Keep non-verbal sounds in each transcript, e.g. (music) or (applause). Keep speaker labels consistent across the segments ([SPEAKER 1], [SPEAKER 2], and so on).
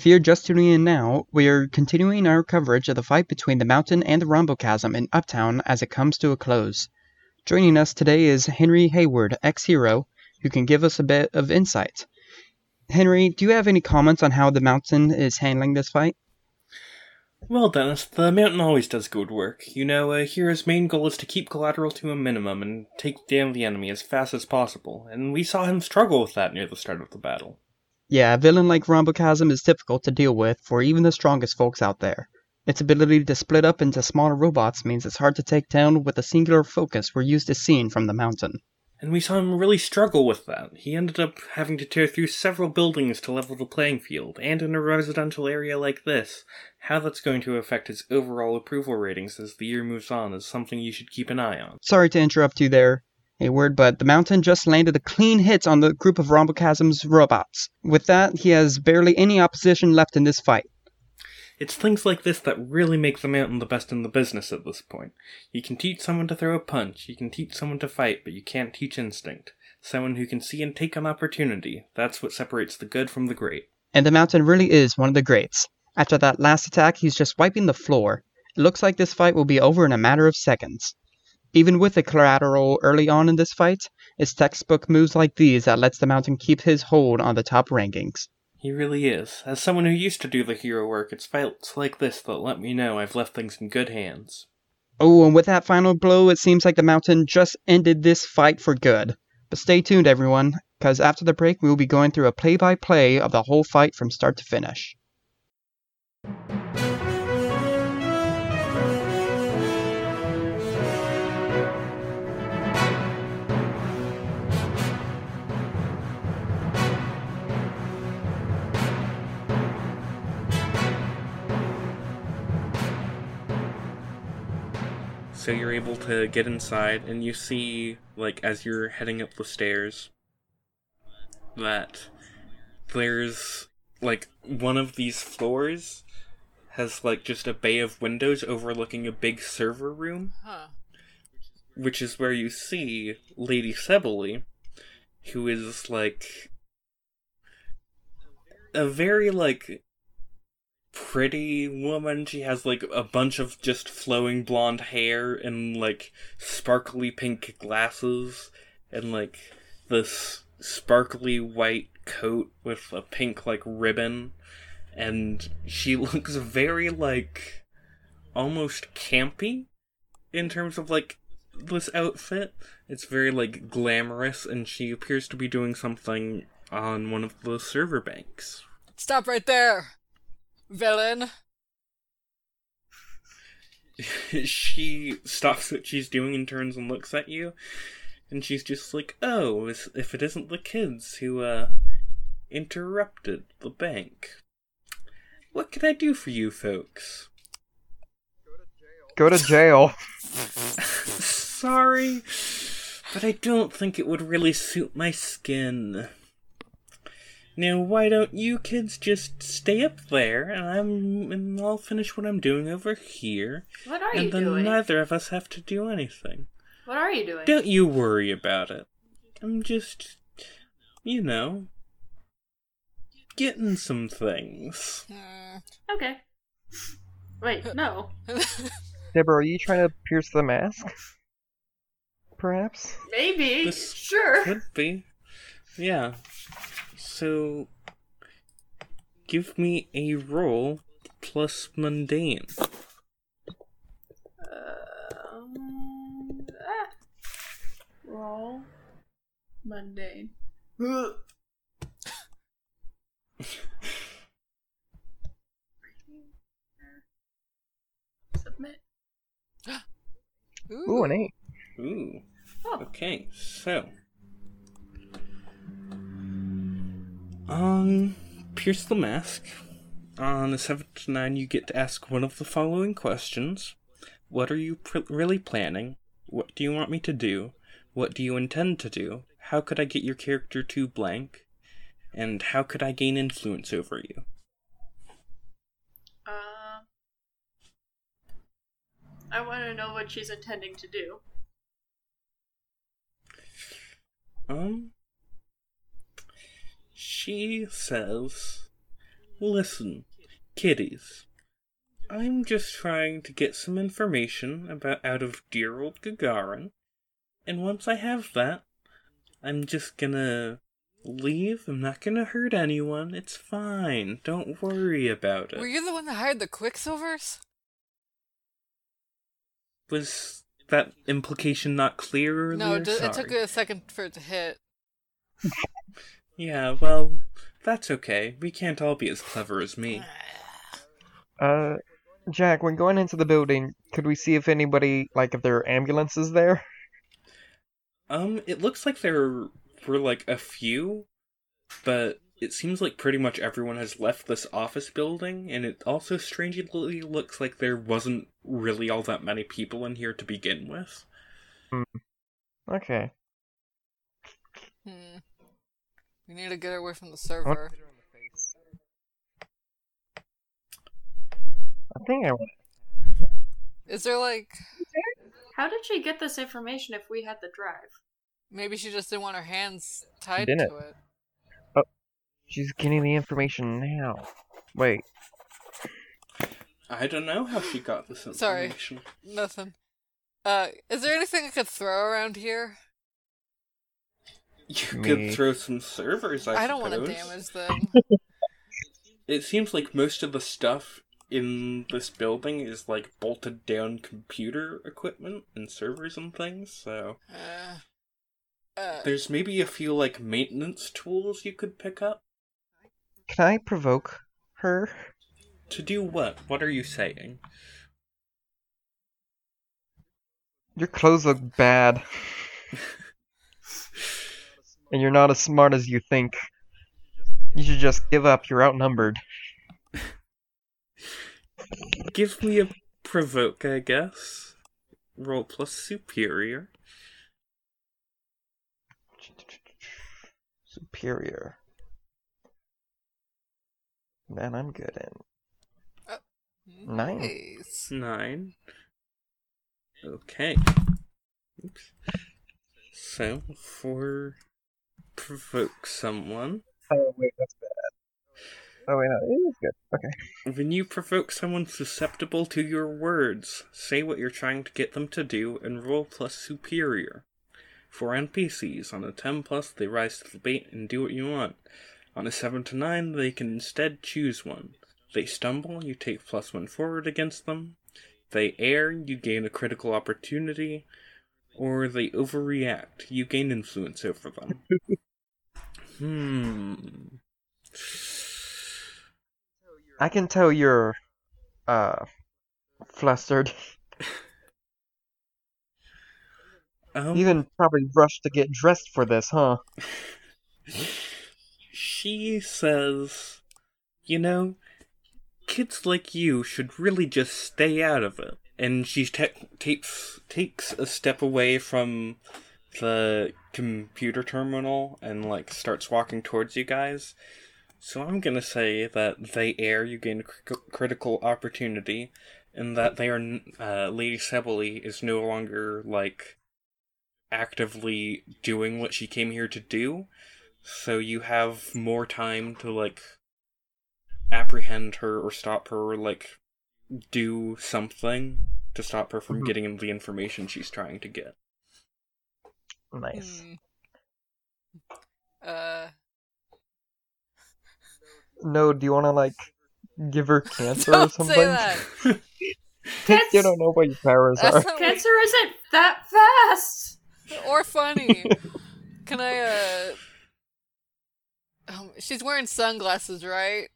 [SPEAKER 1] If you're just tuning in now, we are continuing our coverage of the fight between the Mountain and the Rhombocasm in Uptown as it comes to a close. Joining us today is Henry Hayward, ex hero, who can give us a bit of insight. Henry, do you have any comments on how the Mountain is handling this fight?
[SPEAKER 2] Well, Dennis, the Mountain always does good work. You know, uh, a hero's main goal is to keep collateral to a minimum and take down the enemy as fast as possible, and we saw him struggle with that near the start of the battle.
[SPEAKER 1] Yeah, a villain like Rhombocasm is difficult to deal with for even the strongest folks out there. Its ability to split up into smaller robots means it's hard to take down with the singular focus we're used to seeing from the Mountain.
[SPEAKER 2] And we saw him really struggle with that. He ended up having to tear through several buildings to level the playing field, and in a residential area like this, how that's going to affect his overall approval ratings as the year moves on is something you should keep an eye on.
[SPEAKER 1] Sorry to interrupt you there, Hayward, but the Mountain just landed a clean hit on the group of Rhombocasm's robots. With that, he has barely any opposition left in this fight.
[SPEAKER 2] It's things like this that really make the mountain the best in the business at this point. You can teach someone to throw a punch, you can teach someone to fight, but you can't teach instinct. Someone who can see and take an opportunity. That's what separates the good from the great.
[SPEAKER 1] And the Mountain really is one of the greats. After that last attack, he's just wiping the floor. It looks like this fight will be over in a matter of seconds. Even with the collateral early on in this fight, it's textbook moves like these that lets the Mountain keep his hold on the top rankings.
[SPEAKER 2] He really is. As someone who used to do the hero work, it's fights like this that let me know I've left things in good hands.
[SPEAKER 1] Oh, and with that final blow, it seems like the Mountain just ended this fight for good. But stay tuned, everyone, because after the break, we will be going through a play by play of the whole fight from start to finish.
[SPEAKER 2] So you're able to get inside, and you see, like, as you're heading up the stairs, that there's, like, one of these floors has, like, just a bay of windows overlooking a big server room.
[SPEAKER 3] Huh.
[SPEAKER 2] Which is where you see Lady Cebelle, who is, like, a very, like, pretty woman. She has like a bunch of just flowing blonde hair and like sparkly pink glasses and like this sparkly white coat with a pink like ribbon and she (laughs) looks very like almost campy in terms of like this outfit. It's very like glamorous and she appears to be doing something on one of the server banks.
[SPEAKER 3] Stop right there, villain. (laughs)
[SPEAKER 2] she stops what she's doing and turns and looks at you and she's just like oh if it isn't the kids who uh interrupted the bank what can i do for you folks
[SPEAKER 4] Go to jail. (laughs) (laughs)
[SPEAKER 2] sorry but i don't think it would really suit my skin now why don't you kids just stay up there and i'm and i'll finish what i'm doing over here
[SPEAKER 5] What are
[SPEAKER 2] and then neither of us have to do anything
[SPEAKER 5] What are you doing?
[SPEAKER 2] Don't you worry about it. I'm just, you know, getting some things.
[SPEAKER 3] Hmm.
[SPEAKER 5] Okay. Wait, no. (laughs)
[SPEAKER 4] Deborah, are you trying to pierce the mask? Perhaps?
[SPEAKER 5] Maybe.
[SPEAKER 2] This
[SPEAKER 5] Sure.
[SPEAKER 2] Could be. Yeah. So, give me a roll plus mundane.
[SPEAKER 5] Um, ah. Roll. Mundane. (laughs) Submit.
[SPEAKER 4] Ooh, an eight.
[SPEAKER 2] Ooh.
[SPEAKER 5] Oh.
[SPEAKER 2] Okay, so. On Pierce the Mask, on a 7 to 9, you get to ask one of the following questions What are you pr- really planning? What do you want me to do? What do you intend to do? How could I get your character to blank? And how could I gain influence over you?
[SPEAKER 5] Um. I want to know what she's intending to do.
[SPEAKER 2] Um, she says Listen, kiddies. I'm just trying to get some information about out of dear old Gagarin, and once I have that, I'm just gonna leave. I'm not gonna hurt anyone. It's fine. Don't worry about it.
[SPEAKER 3] Were
[SPEAKER 2] it.
[SPEAKER 3] you the one that hired the Quicksilvers?
[SPEAKER 2] Was that implication not clear earlier?
[SPEAKER 3] No, it, ju- it took a second for it to hit. (laughs)
[SPEAKER 2] Yeah, well, that's okay. We can't all be as clever as me.
[SPEAKER 4] Uh, Jack, when going into the building, could we see if anybody, like, if there are ambulances there?
[SPEAKER 2] Um, it looks like there were like a few, but it seems like pretty much everyone has left this office building, and it also strangely looks like there wasn't really all that many people in here to begin with.
[SPEAKER 4] Okay.
[SPEAKER 3] Hmm. We need to get away from the server.
[SPEAKER 4] to hit her in the face. I think I want.
[SPEAKER 3] Is there like
[SPEAKER 5] How did she get this information if we had the drive?
[SPEAKER 3] maybe she just didn't want her hands tied
[SPEAKER 4] didn't.
[SPEAKER 3] to it?
[SPEAKER 4] She's getting the information now. Wait,
[SPEAKER 2] I don't know how she got this information.
[SPEAKER 3] Sorry.
[SPEAKER 2] information.
[SPEAKER 3] Nothing. Uh, is there anything I could throw around here?
[SPEAKER 2] You
[SPEAKER 4] Me.
[SPEAKER 2] could throw some servers, I,
[SPEAKER 3] I don't want to damage them. (laughs)
[SPEAKER 2] It seems like most of the stuff in this building is like bolted down computer equipment and servers and things, so
[SPEAKER 3] Uh, uh,
[SPEAKER 2] there's maybe a few like maintenance tools you could pick up.
[SPEAKER 4] can I provoke her?
[SPEAKER 2] To do what? What are you saying?
[SPEAKER 4] Your clothes look bad. (laughs) and you're not as smart as you think. You should just give up. You're outnumbered. (laughs)
[SPEAKER 2] Give me a provoke, I guess. Roll plus superior.
[SPEAKER 4] Superior. Man, I'm good in. Uh, nine.
[SPEAKER 3] nice.
[SPEAKER 2] Nine. Okay. Oops. So, for provoke someone,
[SPEAKER 4] Oh wait, that's bad. Oh wait, no, it is good. Okay.
[SPEAKER 2] when you provoke someone susceptible to your words, say what you're trying to get them to do and roll plus superior. For NPCs, on a 10 plus, they rise to the bait and do what you want. On a 7 to 9, they can instead choose one. They stumble, you take plus 1 forward against them. They err, you gain a critical opportunity. Or they overreact, you gain influence over them. (laughs) hmm.
[SPEAKER 4] I can tell you're, uh, flustered.
[SPEAKER 2] Um, (laughs)
[SPEAKER 4] You even probably rushed to get dressed for this, huh?
[SPEAKER 2] she says, you know, kids like you should really just stay out of it. And she te- takes takes a step away from the computer terminal and like starts walking towards you guys. So I'm gonna say that they err, you gain a cri- critical opportunity, and that they are uh, Lady Cebelle is no longer like actively doing what she came here to do. So you have more time to like apprehend her or stop her or like do something to stop her from
[SPEAKER 4] Mhm.
[SPEAKER 2] getting the information she's trying to get.
[SPEAKER 4] Nice.
[SPEAKER 3] Hmm. Uh,
[SPEAKER 4] No, do you want to like give her cancer or
[SPEAKER 3] don't
[SPEAKER 4] something?
[SPEAKER 3] say that. (laughs)
[SPEAKER 4] you don't know what your powers
[SPEAKER 3] That's
[SPEAKER 4] are.
[SPEAKER 3] not
[SPEAKER 5] Cancer isn't that fast!
[SPEAKER 3] or funny. (laughs) Can I? Uh, um, she's wearing sunglasses, right?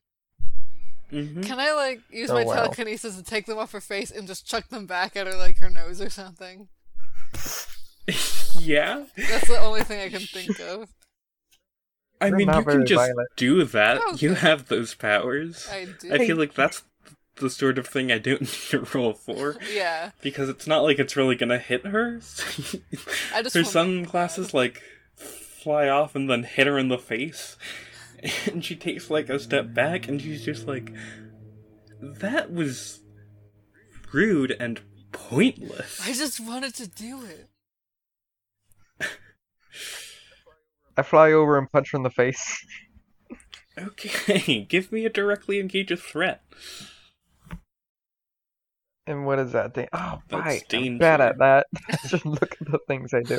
[SPEAKER 2] hmm
[SPEAKER 3] Can I like use
[SPEAKER 4] Oh,
[SPEAKER 3] my
[SPEAKER 4] wow.
[SPEAKER 3] telekinesis to take them off her face and just chuck them back at her like her nose or something? (laughs)
[SPEAKER 2] yeah,
[SPEAKER 3] That's the only thing I can think (laughs) of.
[SPEAKER 2] I mean you can just
[SPEAKER 4] violent.
[SPEAKER 2] do that.
[SPEAKER 3] Oh, okay.
[SPEAKER 2] You have those powers.
[SPEAKER 3] I do.
[SPEAKER 2] I feel like that's the sort of thing I don't (laughs) need to roll for (laughs)
[SPEAKER 3] yeah.
[SPEAKER 2] because it's not like it's really gonna hit her.
[SPEAKER 3] I just
[SPEAKER 2] her
[SPEAKER 3] want-
[SPEAKER 2] sunglasses like fly off and then hit her in the face, and she takes like a step back and she's just like, "That was rude and pointless."
[SPEAKER 3] I just wanted to do it.
[SPEAKER 4] I fly over and punch her in the face.
[SPEAKER 2] Okay, (laughs) give me a directly engage a threat.
[SPEAKER 4] And what is that thing? Oh,
[SPEAKER 2] That's
[SPEAKER 4] right. I'm bad at that. (laughs) Just look at the things I do.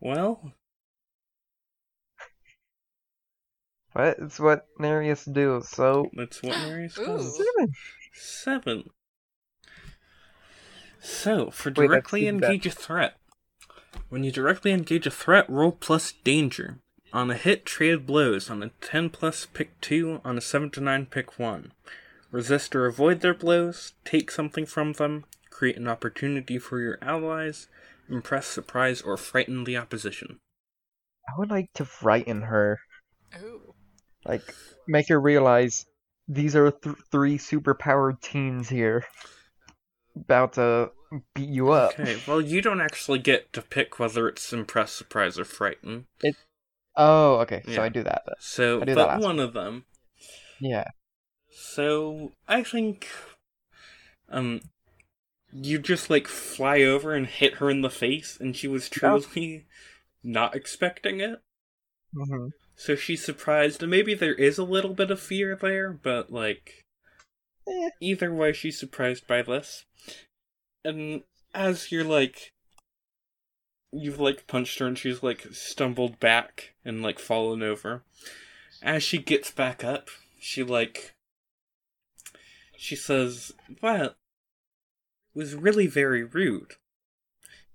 [SPEAKER 2] Well,
[SPEAKER 4] what? it's what Nereus do. So
[SPEAKER 2] that's what Marius
[SPEAKER 3] Ooh.
[SPEAKER 2] does.
[SPEAKER 4] seven.
[SPEAKER 2] Seven. So, for directly
[SPEAKER 4] even better.
[SPEAKER 2] engage a threat, when you directly engage a threat, roll plus danger. On a hit, trade blows. On a 10 plus, pick 2. On a 7 to 9, pick 1. Resist or avoid their blows, take something from them, create an opportunity for your allies, impress, surprise, or frighten the opposition.
[SPEAKER 4] I would like to frighten her.
[SPEAKER 3] Ooh.
[SPEAKER 4] Like, make her realize these are th- three superpowered teens here. About to beat you up.
[SPEAKER 2] Okay, well, you don't actually get to pick whether it's impress, surprise, or frighten.
[SPEAKER 4] Oh, okay. So I do that. Then.
[SPEAKER 2] So,
[SPEAKER 4] do
[SPEAKER 2] but
[SPEAKER 4] last
[SPEAKER 2] one of them
[SPEAKER 4] Yeah.
[SPEAKER 2] So I think um you just like fly over and hit her in the face and she was truly not expecting it.
[SPEAKER 4] hmm
[SPEAKER 2] So she's surprised and maybe there is a little bit of fear there, but like
[SPEAKER 4] Eh.
[SPEAKER 2] either way she's surprised by this. And as you're like you've like punched her and she's like stumbled back and like fallen over. As she gets back up, she like she says, Well was really very rude.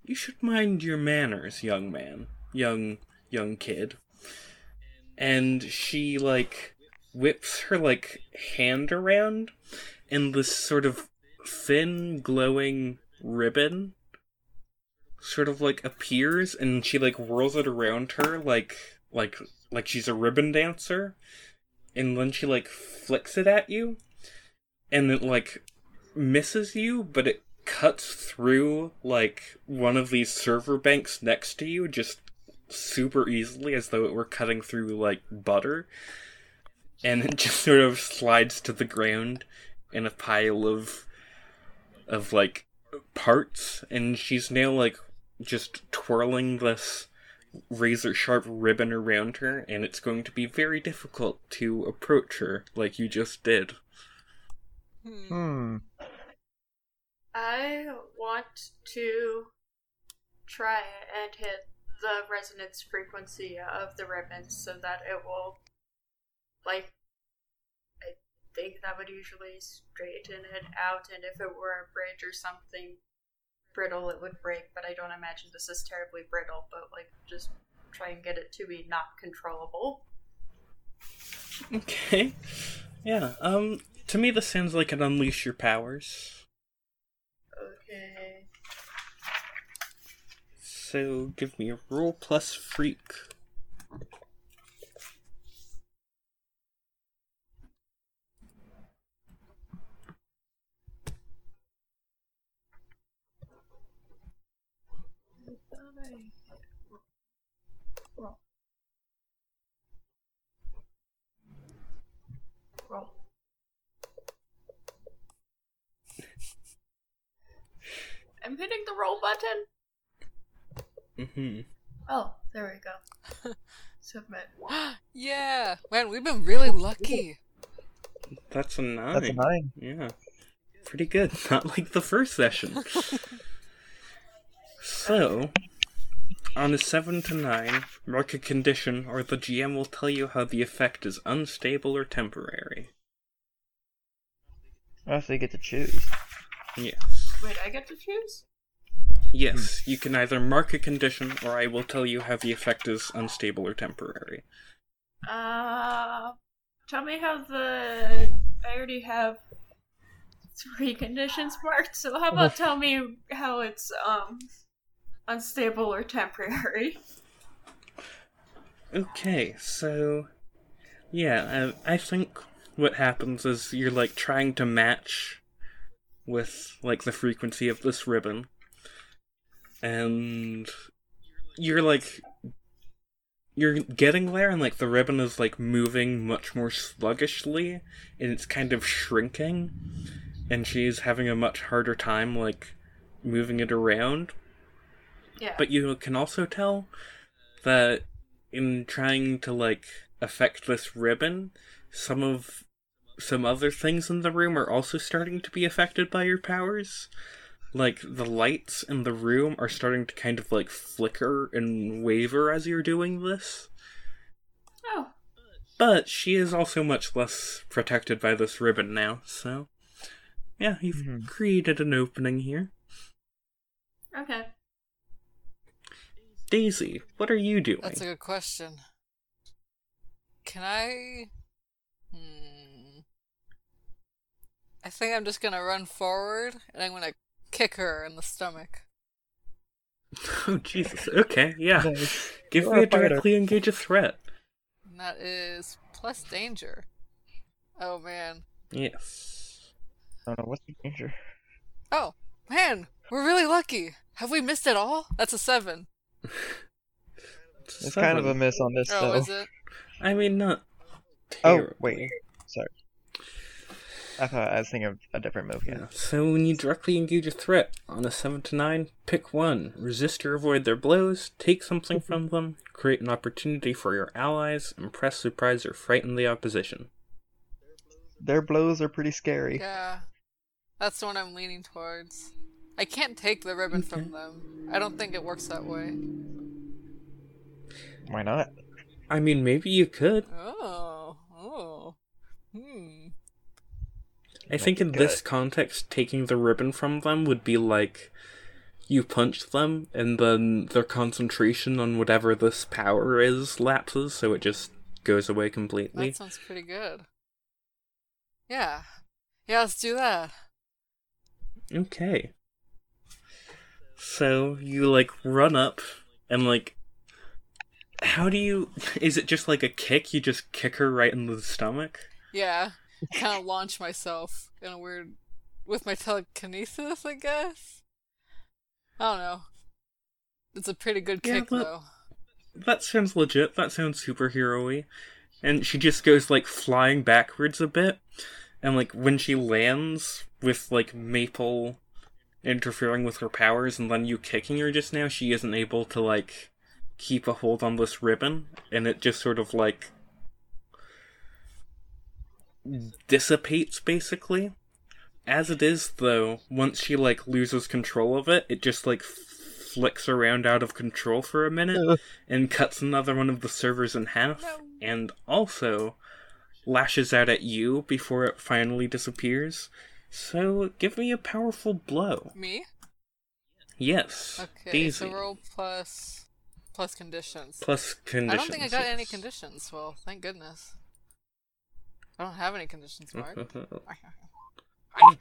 [SPEAKER 2] You should mind your manners, young man. Young young kid. And she like whips her like hand around and this sort of thin glowing ribbon sort of like appears and she like whirls it around her like like like she's a ribbon dancer and then she like flicks it at you and it like misses you but it cuts through like one of these server banks next to you just super easily as though it were cutting through like butter and it (laughs) just sort of slides to the ground in a pile of of like parts and she's now like just twirling this razor sharp ribbon around her and it's going to be very difficult to approach her like you just did
[SPEAKER 3] Hmm.
[SPEAKER 4] Hmm.
[SPEAKER 5] I want to try and hit the resonance frequency of the ribbon so that it will, like, I think that would usually straighten it out, and if it were a bridge or something brittle, it would break, but I don't imagine this is terribly brittle, but, like, just try and get it to be not controllable.
[SPEAKER 2] okay yeah um to me this sounds like an unleash your powers
[SPEAKER 5] Okay.
[SPEAKER 2] so give me a roll plus freak
[SPEAKER 5] Roll. Roll. I'm hitting the roll button.
[SPEAKER 2] Mm-hmm.
[SPEAKER 5] Oh, there we go. (laughs) Submit. (gasps)
[SPEAKER 3] yeah. Man, we've been really lucky.
[SPEAKER 2] that's a nine
[SPEAKER 4] That's a nine.
[SPEAKER 2] yeah pretty good (laughs) not like the first session (laughs) so on a 7 to 9 mark a condition or the gm will tell you how the effect is unstable or temporary
[SPEAKER 4] so you get to choose.
[SPEAKER 2] yes
[SPEAKER 5] Wait, I get to choose?
[SPEAKER 2] Yes, you can either mark a condition, or I will tell you how the effect is unstable or temporary.
[SPEAKER 5] Uh, tell me how the. I already have three (laughs) conditions marked, so how about tell me how it's, um, unstable or temporary?
[SPEAKER 2] Okay, so yeah, I, I think what happens is you're like trying to match with like the frequency of this ribbon, and you're like you're getting there, and like the ribbon is like moving much more sluggishly, and it's kind of shrinking, and she's having a much harder time like moving it around.
[SPEAKER 5] Yeah.
[SPEAKER 2] But you can also tell that in trying to like affect this ribbon, some of some other things in the room are also starting to be affected by your powers. Like the lights in the room are starting to kind of like flicker and waver as you're doing this.
[SPEAKER 5] Oh,
[SPEAKER 2] But she is also much less protected by this ribbon now, so yeah, you've
[SPEAKER 4] Mhm.
[SPEAKER 2] created an opening here.
[SPEAKER 5] okay.
[SPEAKER 2] Daisy, what are you doing?
[SPEAKER 3] That's a good question. Can I? Hmm. I think I'm just gonna run forward and I'm gonna kick her in the stomach. (laughs)
[SPEAKER 2] Oh Jesus. Okay, yeah.
[SPEAKER 4] Nice.
[SPEAKER 2] Give
[SPEAKER 4] You're
[SPEAKER 2] me
[SPEAKER 4] a
[SPEAKER 2] a directly engage a threat.
[SPEAKER 3] And that is plus danger. Oh man.
[SPEAKER 2] Yes.
[SPEAKER 4] I don't know what's the danger.
[SPEAKER 3] Oh man, we're really lucky. Have we missed it all? That's a seven. (laughs)
[SPEAKER 4] It's kind of a
[SPEAKER 2] Seven.
[SPEAKER 4] miss on this
[SPEAKER 3] Oh,
[SPEAKER 4] though.
[SPEAKER 3] is it?
[SPEAKER 2] I mean, not.
[SPEAKER 4] Oh, wait. Sorry. I thought I was thinking of a different move. Yeah.
[SPEAKER 2] Yeah. So when you directly engage a threat on a seven to nine, pick one. Resist or avoid their blows. Take something from them. Create an opportunity for your allies. Impress, surprise, or frighten the opposition.
[SPEAKER 4] Their blows are pretty scary.
[SPEAKER 3] Yeah. That's the one I'm leaning towards. I can't take the ribbon from them. I don't think it works that way.
[SPEAKER 4] Why not?
[SPEAKER 2] I mean, maybe you could.
[SPEAKER 3] Oh. Oh. Hmm.
[SPEAKER 2] I think in this context, taking the ribbon from them would be like you punch them, and then their concentration on whatever this power is lapses, so it just goes away completely.
[SPEAKER 3] That sounds pretty good. Yeah. Yeah, let's do that.
[SPEAKER 2] Okay. So you like run up and like how do you (laughs) is it just like a kick? You just kick her right in the stomach?
[SPEAKER 3] Yeah. (laughs) kind of launch myself in a weird with my (laughs) telekinesis, I guess. I don't know. It's a pretty good
[SPEAKER 2] Yeah,
[SPEAKER 3] kick
[SPEAKER 2] but-
[SPEAKER 3] though.
[SPEAKER 2] That sounds legit. That sounds superhero-y. And she just goes like flying backwards a bit. And like when she lands with like Maple interfering with her powers and then you kicking her just now, she isn't able to like keep a hold on this ribbon and it just sort of like dissipates basically. As it is though, once she like loses control of it, it just like flicks around out of control for a minute
[SPEAKER 4] Ugh.
[SPEAKER 2] and cuts another one of the servers in half
[SPEAKER 3] No.
[SPEAKER 2] and also lashes out at you before it finally disappears. So give me a powerful blow.
[SPEAKER 3] Me?
[SPEAKER 2] Yes.
[SPEAKER 3] Okay,
[SPEAKER 2] Daisy.
[SPEAKER 3] so roll plus plus conditions.
[SPEAKER 2] Plus conditions.
[SPEAKER 3] I don't think I got any conditions. Well, thank goodness. I don't have any conditions, Mark. (laughs) (laughs)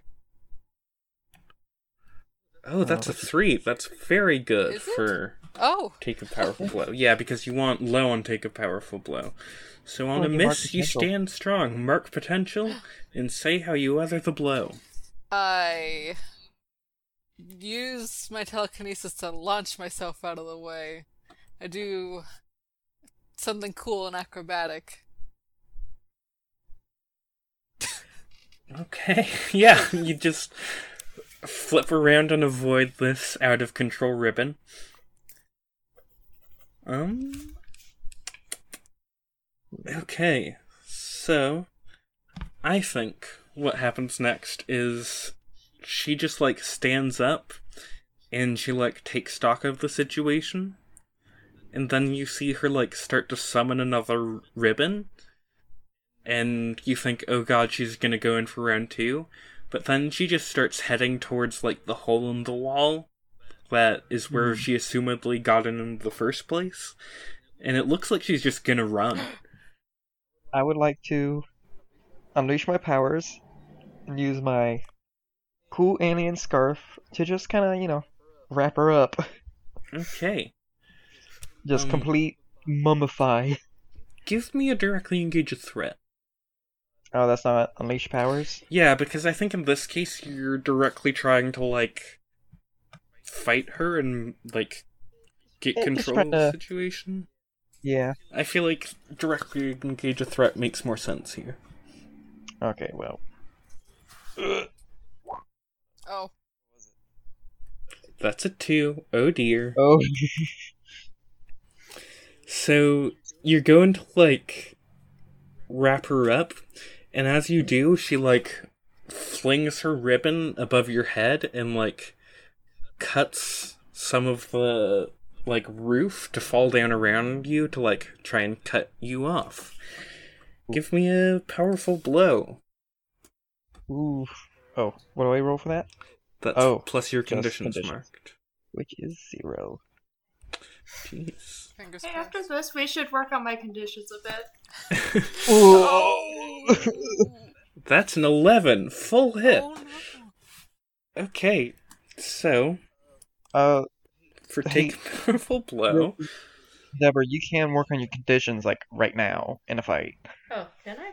[SPEAKER 2] oh, that's a three. That's very good
[SPEAKER 3] Is it?
[SPEAKER 2] for
[SPEAKER 3] oh,
[SPEAKER 2] take a powerful blow. Yeah, because you want low on take a powerful blow. So on
[SPEAKER 4] Oh,
[SPEAKER 2] a
[SPEAKER 4] you mark
[SPEAKER 2] miss, you
[SPEAKER 4] potential.
[SPEAKER 2] stand strong, mark potential, (gasps) and say how you weather the blow.
[SPEAKER 3] I use my telekinesis to launch myself out of the way. I do something cool and acrobatic.
[SPEAKER 2] Okay, (laughs) yeah, you just flip around and avoid this out of control ribbon. Um. Okay, so I think what happens next is she just like stands up and she like takes stock of the situation, and then you see her like start to summon another ribbon and you think, oh god, she's gonna go in for round two. But then she just starts heading towards like the hole in the wall that is where she assumedly got in in the first place. And it looks like she's just gonna run.
[SPEAKER 4] I would like to unleash my powers and use my cool alien scarf to just kind of, you know, wrap her up.
[SPEAKER 2] Okay.
[SPEAKER 4] Just
[SPEAKER 2] Um,
[SPEAKER 4] complete mummify.
[SPEAKER 2] Give me a directly engaged threat.
[SPEAKER 4] Oh, that's not unleash powers?
[SPEAKER 2] Yeah, because I think in this case you're directly trying to like fight her and like get
[SPEAKER 4] Yeah,
[SPEAKER 2] control of the
[SPEAKER 4] to-
[SPEAKER 2] situation.
[SPEAKER 4] Yeah.
[SPEAKER 2] I feel like directly engage a threat makes more sense here.
[SPEAKER 4] Okay, well.
[SPEAKER 3] Oh,
[SPEAKER 2] That's a two. Oh dear.
[SPEAKER 4] Oh. (laughs)
[SPEAKER 2] So you're going to like wrap her up, and as you do, she like flings her ribbon above your head and like cuts some of the like roof to fall down around you to like try and cut you off. Give me a powerful blow.
[SPEAKER 4] Ooh. Oh, what do I roll for that?
[SPEAKER 2] That's
[SPEAKER 4] Oh,
[SPEAKER 2] plus your conditions,
[SPEAKER 4] conditions.
[SPEAKER 2] marked.
[SPEAKER 4] Which is zero.
[SPEAKER 2] Jeez.
[SPEAKER 3] Fingers
[SPEAKER 5] Hey,
[SPEAKER 3] crossed.
[SPEAKER 5] after this, we should work on my conditions a bit. (laughs)
[SPEAKER 4] Oh!
[SPEAKER 2] That's an 11. Full hit.
[SPEAKER 3] Oh, no.
[SPEAKER 2] Okay. So,
[SPEAKER 4] uh,
[SPEAKER 2] for
[SPEAKER 4] Hey.
[SPEAKER 2] take (laughs) powerful blow,
[SPEAKER 4] Deborah, you can work on your conditions like right now in a fight.
[SPEAKER 5] Oh, can I?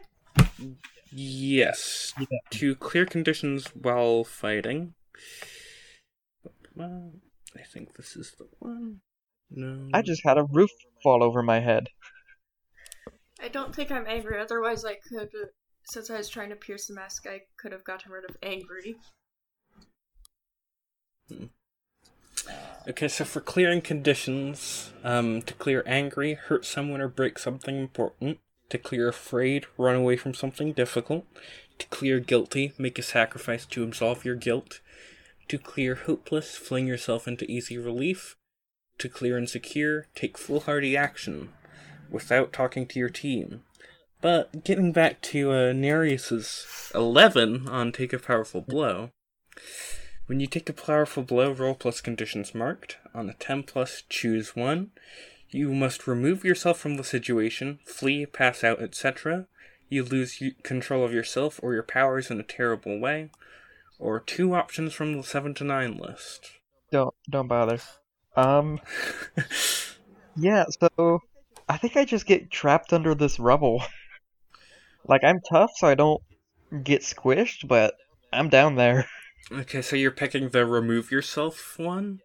[SPEAKER 2] yes.
[SPEAKER 4] Yeah.
[SPEAKER 2] To clear conditions while fighting. Well, I think this is the one. No.
[SPEAKER 4] I just had a roof fall over my head.
[SPEAKER 5] I don't think I'm angry. Otherwise, I could. uh, Since I was trying to pierce the mask, I could have gotten rid of angry.
[SPEAKER 2] Okay, so for clearing conditions, um, to clear angry, hurt someone or break something important. To clear afraid, run away from something difficult. To clear guilty, make a sacrifice to absolve your guilt. To clear hopeless, fling yourself into easy relief. To clear and secure, take foolhardy action, without talking to your team. But getting back to uh, Nereus's 11 on Take a Powerful Blow. When you take a powerful blow, roll plus conditions marked. On a 10 plus, choose one. You must remove yourself from the situation, flee, pass out, etc. You lose control of yourself or your powers in a terrible way. Or two options from the 7 to 9 list.
[SPEAKER 4] Don't don't bother. Um, yeah. So I think I just get trapped under this rubble. (laughs) Like I'm tough, so I don't get squished, but I'm down there. (laughs)
[SPEAKER 2] okay, so you're picking the remove yourself one?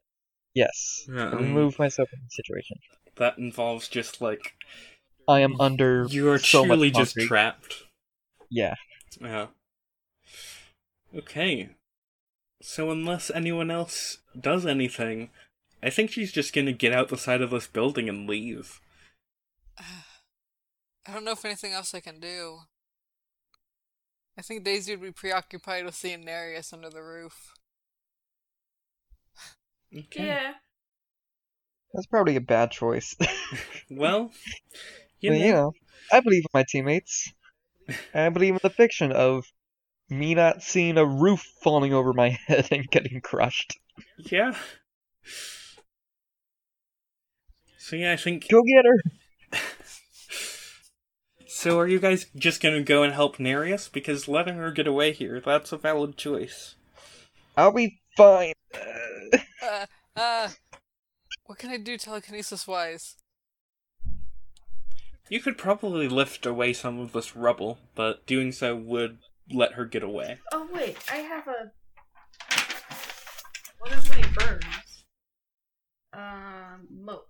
[SPEAKER 4] Yes.
[SPEAKER 2] Um,
[SPEAKER 4] Remove myself from the situation.
[SPEAKER 2] That involves just like.
[SPEAKER 4] I am under.
[SPEAKER 2] You are
[SPEAKER 4] so much
[SPEAKER 2] truly just trapped.
[SPEAKER 4] Yeah.
[SPEAKER 2] Yeah. Okay. So unless anyone else does anything, I think she's just gonna get out the side of this building and leave. (sighs)
[SPEAKER 3] I don't know if anything else I can do. I think Daisy would be preoccupied with seeing Nereus under the roof. (sighs)
[SPEAKER 2] Okay.
[SPEAKER 5] Yeah.
[SPEAKER 4] That's probably a bad choice. (laughs)
[SPEAKER 2] Well, you
[SPEAKER 4] But,
[SPEAKER 2] know,
[SPEAKER 4] you know, I believe in my teammates. I believe in the fiction of me not seeing a roof falling over my (laughs) head and getting crushed.
[SPEAKER 2] yeah. So yeah, I think.
[SPEAKER 4] Go get her! (laughs)
[SPEAKER 2] So are you guys just gonna go and help Nereus? Because letting her get away here—that's a valid choice.
[SPEAKER 4] I'll be fine. Uh,
[SPEAKER 3] Uh, uh, what can I do telekinesis wise?
[SPEAKER 2] You could probably lift away some of this rubble, but doing so would let her get away.
[SPEAKER 5] Oh wait, I have a. One of my burns. Um, moat.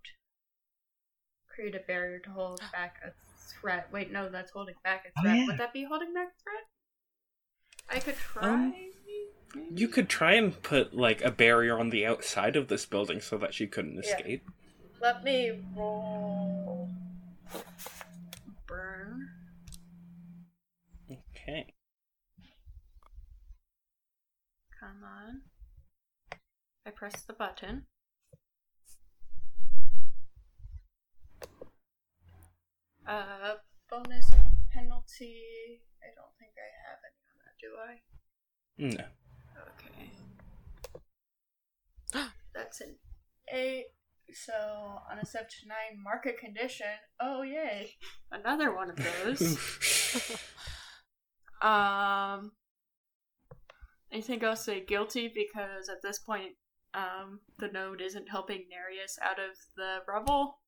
[SPEAKER 5] Create a barrier to hold (gasps) back a threat. Wait, no, that's holding back a
[SPEAKER 4] Oh,
[SPEAKER 5] threat.
[SPEAKER 4] yeah.
[SPEAKER 5] Would that be holding back a threat? I could try.
[SPEAKER 2] Um, You could try and put like a barrier on the outside of this building so that she couldn't
[SPEAKER 5] Yeah.
[SPEAKER 2] escape.
[SPEAKER 5] Let me roll. Burn.
[SPEAKER 2] Okay.
[SPEAKER 5] Come on. I press the button. Uh, bonus penalty. I don't think I have any on that, do I?
[SPEAKER 2] No.
[SPEAKER 5] Okay. (gasps) That's an eight. So on a seven to nine market condition. Oh yay! Another one of those. (laughs) um, I think I'll say guilty because at this point, um, the node isn't helping Nereus out of the rubble,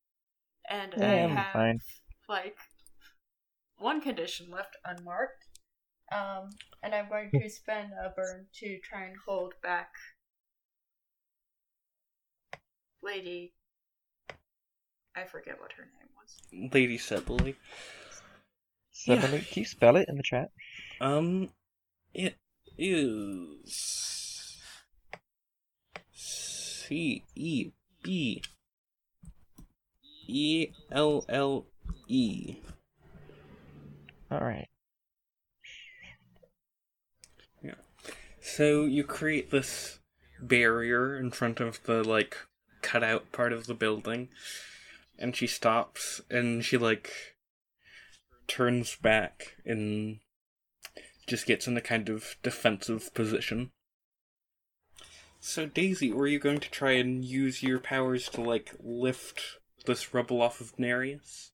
[SPEAKER 5] and
[SPEAKER 4] Yeah,
[SPEAKER 5] I
[SPEAKER 4] I'm
[SPEAKER 5] have
[SPEAKER 4] fine.
[SPEAKER 5] Like one condition left unmarked. Um, and I'm going to (laughs) spend a burn to try and hold back Lady. I forget what her name was.
[SPEAKER 2] Lady Cebelle.
[SPEAKER 4] Suddenly, can you spell it in the chat?
[SPEAKER 2] Um, it is C E B E L L E.
[SPEAKER 4] All right. Yeah.
[SPEAKER 2] So you create this barrier in front of the like cutout part of the building, and she stops and she like turns back and just gets in a kind of defensive position. So Daisy, were you going to try and use your powers to like lift this rubble off of Nereus?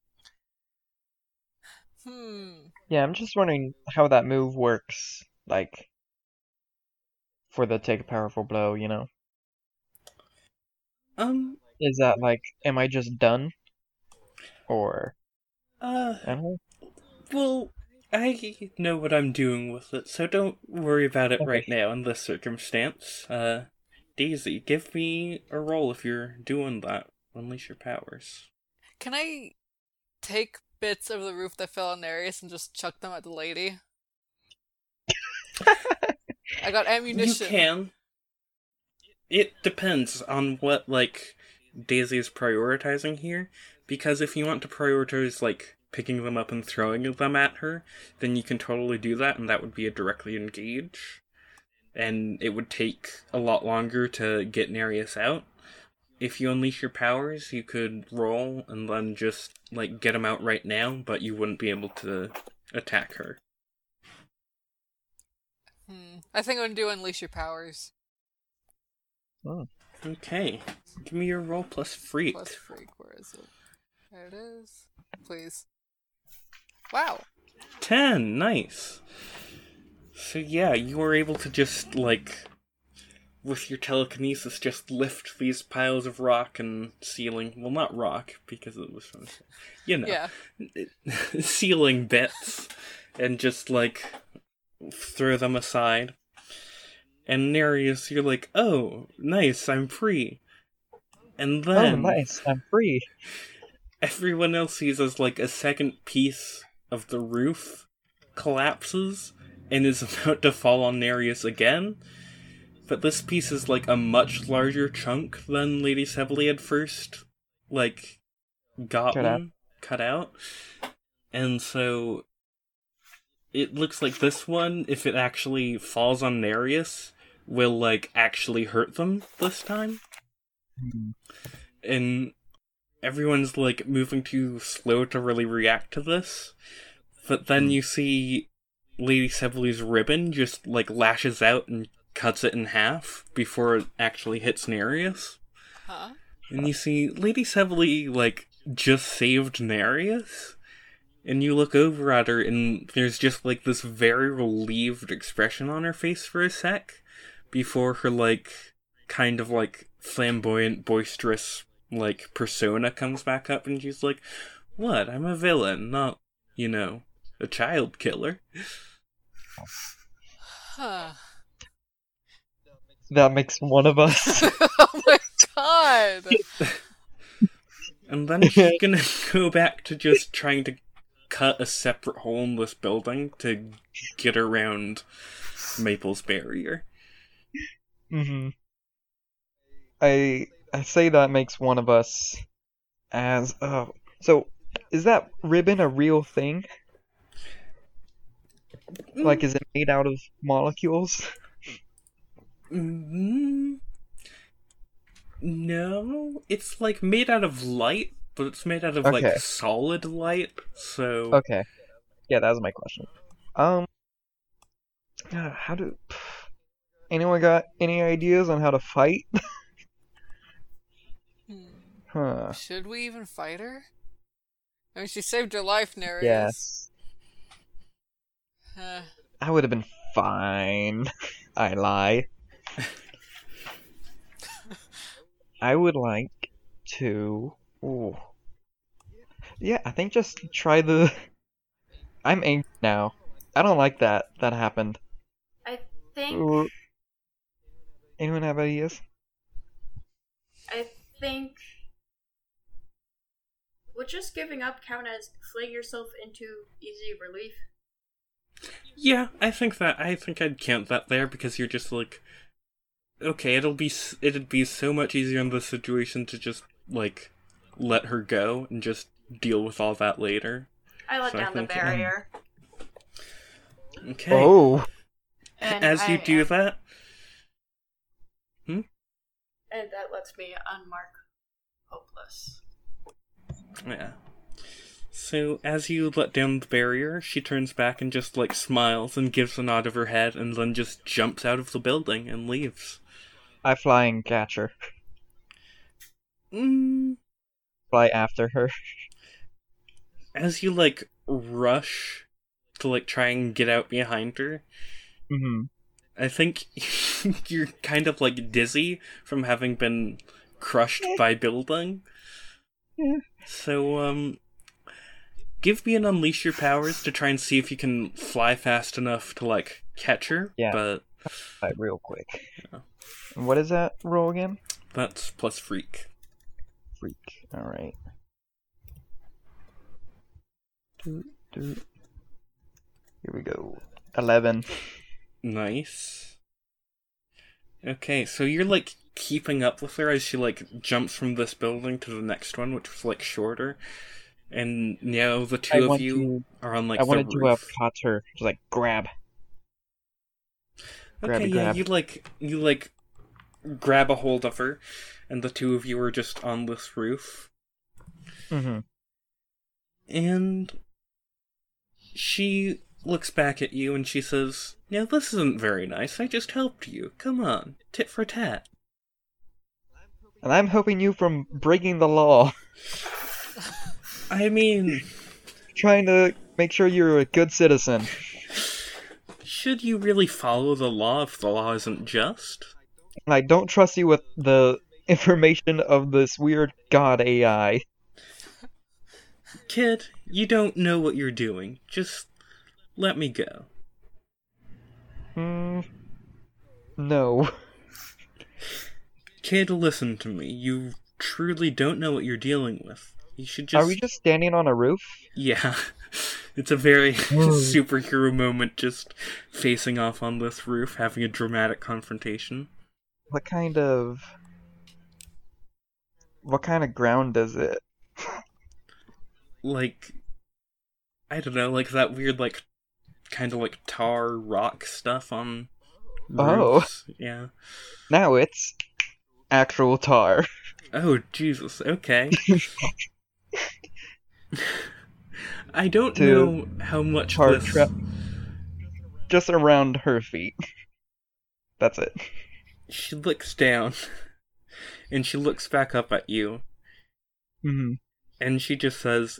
[SPEAKER 3] Hmm.
[SPEAKER 4] Yeah, I'm just wondering how that move works. Like, for the take a powerful blow, you know?
[SPEAKER 2] Um,
[SPEAKER 4] Is that like, am I just done? Or,
[SPEAKER 2] uh,
[SPEAKER 4] I.
[SPEAKER 2] Well, I know what I'm doing with it, so don't worry about it
[SPEAKER 4] Okay.
[SPEAKER 2] right now in this circumstance. Uh, Daisy, give me a roll if you're doing that. Unleash your powers.
[SPEAKER 3] Can I take bits of the roof that fell on Nereus and just chuck them at the lady? I got (laughs) ammunition.
[SPEAKER 2] You can. It depends on what, like, Daisy is prioritizing here, because if you want to prioritize, like, picking them up and throwing them at her, then you can totally do that, and that would be a directly engage. And it would take a lot longer to get Nereus out. If you unleash your powers, you could roll and then just, like, get them out right now, but you wouldn't be able to attack her.
[SPEAKER 3] Hmm. I think I'm gonna do unleash your powers.
[SPEAKER 2] Okay. Give me your roll plus freak.
[SPEAKER 3] Plus freak. Where is it? There it is. Please. Wow.
[SPEAKER 2] 10 nice so yeah you were able to just like with your telekinesis just lift these piles of rock and ceiling well not rock because it was from you know
[SPEAKER 3] Yeah. (laughs)
[SPEAKER 2] ceiling bits and just like throw them aside and Nereus you're like oh nice i'm free and then
[SPEAKER 4] Oh,
[SPEAKER 2] then
[SPEAKER 4] nice, I'm free.
[SPEAKER 2] everyone else sees as like a second piece of the roof collapses and is (laughs) about to fall on Nereus again. But this piece is like a much larger chunk than Lady Cebelle had first like gotten
[SPEAKER 4] Cut out.
[SPEAKER 2] cut out. And so it looks like this one, if it actually falls on Nereus, will like actually hurt them this time and everyone's like moving too slow to really react to this. But then hmm. you see Lady Cebelle's ribbon just like lashes out and cuts it in half before it actually hits Nereus.
[SPEAKER 3] Huh?
[SPEAKER 2] And you see Lady Cebelle like just saved Nereus. And you look over at her and there's just like this very relieved expression on her face for a sec before her like kind of like flamboyant, boisterous like persona comes back up and she's like, What? I'm a villain, not, you know, a child killer.
[SPEAKER 3] Huh.
[SPEAKER 4] That makes one of us. (laughs)
[SPEAKER 3] oh my god! (laughs)
[SPEAKER 2] And then she's (laughs) gonna go back to just trying to cut a separate hole in this building to get around Maple's barrier.
[SPEAKER 4] hmm I I say that makes one of us as oh so is that ribbon a real thing? Like is it made out of molecules?
[SPEAKER 2] Mm, no, it's like made out of light, but it's made out of
[SPEAKER 4] Okay.
[SPEAKER 2] like solid light. So
[SPEAKER 4] Okay. Yeah, that was my question. Um how do anyone got any ideas on how to fight? (laughs)
[SPEAKER 3] Hmm.
[SPEAKER 4] Huh.
[SPEAKER 3] Should we even fight her? I mean, she saved her life, Nereus.
[SPEAKER 4] Yes.
[SPEAKER 3] Uh,
[SPEAKER 4] I would have been fine. (laughs) I lie. I would like to. Ooh. Yeah, I think just try the. I'm angry now. I don't like that. That happened.
[SPEAKER 5] I think
[SPEAKER 4] Ooh. Anyone have ideas?
[SPEAKER 5] I think would just giving up count as fling yourself into easy relief?
[SPEAKER 2] yeah, I think that I think I'd count that there because you're just like, okay, it'll be it'd be so much easier in this situation to just like let her go and just deal with all that later.
[SPEAKER 5] I let
[SPEAKER 2] So I
[SPEAKER 5] down the
[SPEAKER 2] think, um,
[SPEAKER 5] barrier.
[SPEAKER 2] Okay.
[SPEAKER 4] Oh,
[SPEAKER 5] And
[SPEAKER 2] As you do
[SPEAKER 5] am-
[SPEAKER 2] that,
[SPEAKER 5] and that lets me unmark hopeless.
[SPEAKER 2] yeah. So as you let down the barrier, she turns back and just like smiles and gives a nod of her head, and then just jumps out of the building and leaves.
[SPEAKER 4] I fly and catch her.
[SPEAKER 2] Mm,
[SPEAKER 4] Fly after her.
[SPEAKER 2] as you like rush to like try and get out behind her,
[SPEAKER 4] hmm
[SPEAKER 2] I think (laughs) you're kind of like dizzy from having been crushed by building.
[SPEAKER 4] Yeah.
[SPEAKER 2] So, um, give me an unleash your powers to try and see if you can fly fast enough to like catch her.
[SPEAKER 4] Yeah.
[SPEAKER 2] But
[SPEAKER 4] Real quick.
[SPEAKER 2] Yeah.
[SPEAKER 4] What is that roll again?
[SPEAKER 2] that's plus freak.
[SPEAKER 4] Freak. All right. Doot, doot. Here we go. Eleven.
[SPEAKER 2] Nice. Okay, so you're like keeping up with her as she like jumps from this building to the next one, which was like shorter. And now the
[SPEAKER 4] I
[SPEAKER 2] two of you
[SPEAKER 4] to.
[SPEAKER 2] are on like
[SPEAKER 4] I wanted to uh,
[SPEAKER 2] roof.
[SPEAKER 4] catch her. Just like grab.
[SPEAKER 2] Okay, yeah,
[SPEAKER 4] grab.
[SPEAKER 2] you like you like grab a hold of her, and the two of you are just on this roof,
[SPEAKER 4] Mm-hmm.
[SPEAKER 2] and she looks back at you and she says, "Now this isn't very nice. I just helped you. Come on, tit for tat."
[SPEAKER 4] And I'm helping you from breaking the law.
[SPEAKER 2] I mean, (laughs)
[SPEAKER 4] Trying to make sure you're a good citizen.
[SPEAKER 2] Should you really follow the law if the law isn't just?
[SPEAKER 4] And I don't trust you with the (laughs) information of this weird god AI.
[SPEAKER 2] Kid, you don't know what you're doing. Just let me go.
[SPEAKER 4] Hmm. No. (laughs)
[SPEAKER 2] Kid, listen to me. You truly don't know what you're dealing with. You should just
[SPEAKER 4] Are we just standing on a roof?
[SPEAKER 2] Yeah. (laughs) It's a very (laughs) superhero moment just facing off on this roof, having a dramatic confrontation.
[SPEAKER 4] What kind of. What kind of ground is it?
[SPEAKER 2] Like I don't know, like that weird like kind of like tar rock stuff on
[SPEAKER 4] Oh.
[SPEAKER 2] roofs. Yeah.
[SPEAKER 4] Now it's actual tar.
[SPEAKER 2] Oh Jesus, okay. (laughs) (laughs) I don't know how much this
[SPEAKER 4] trap. Just around her feet. (laughs) That's it.
[SPEAKER 2] she looks down (laughs) and she looks back up at you
[SPEAKER 4] hmm
[SPEAKER 2] and she just says,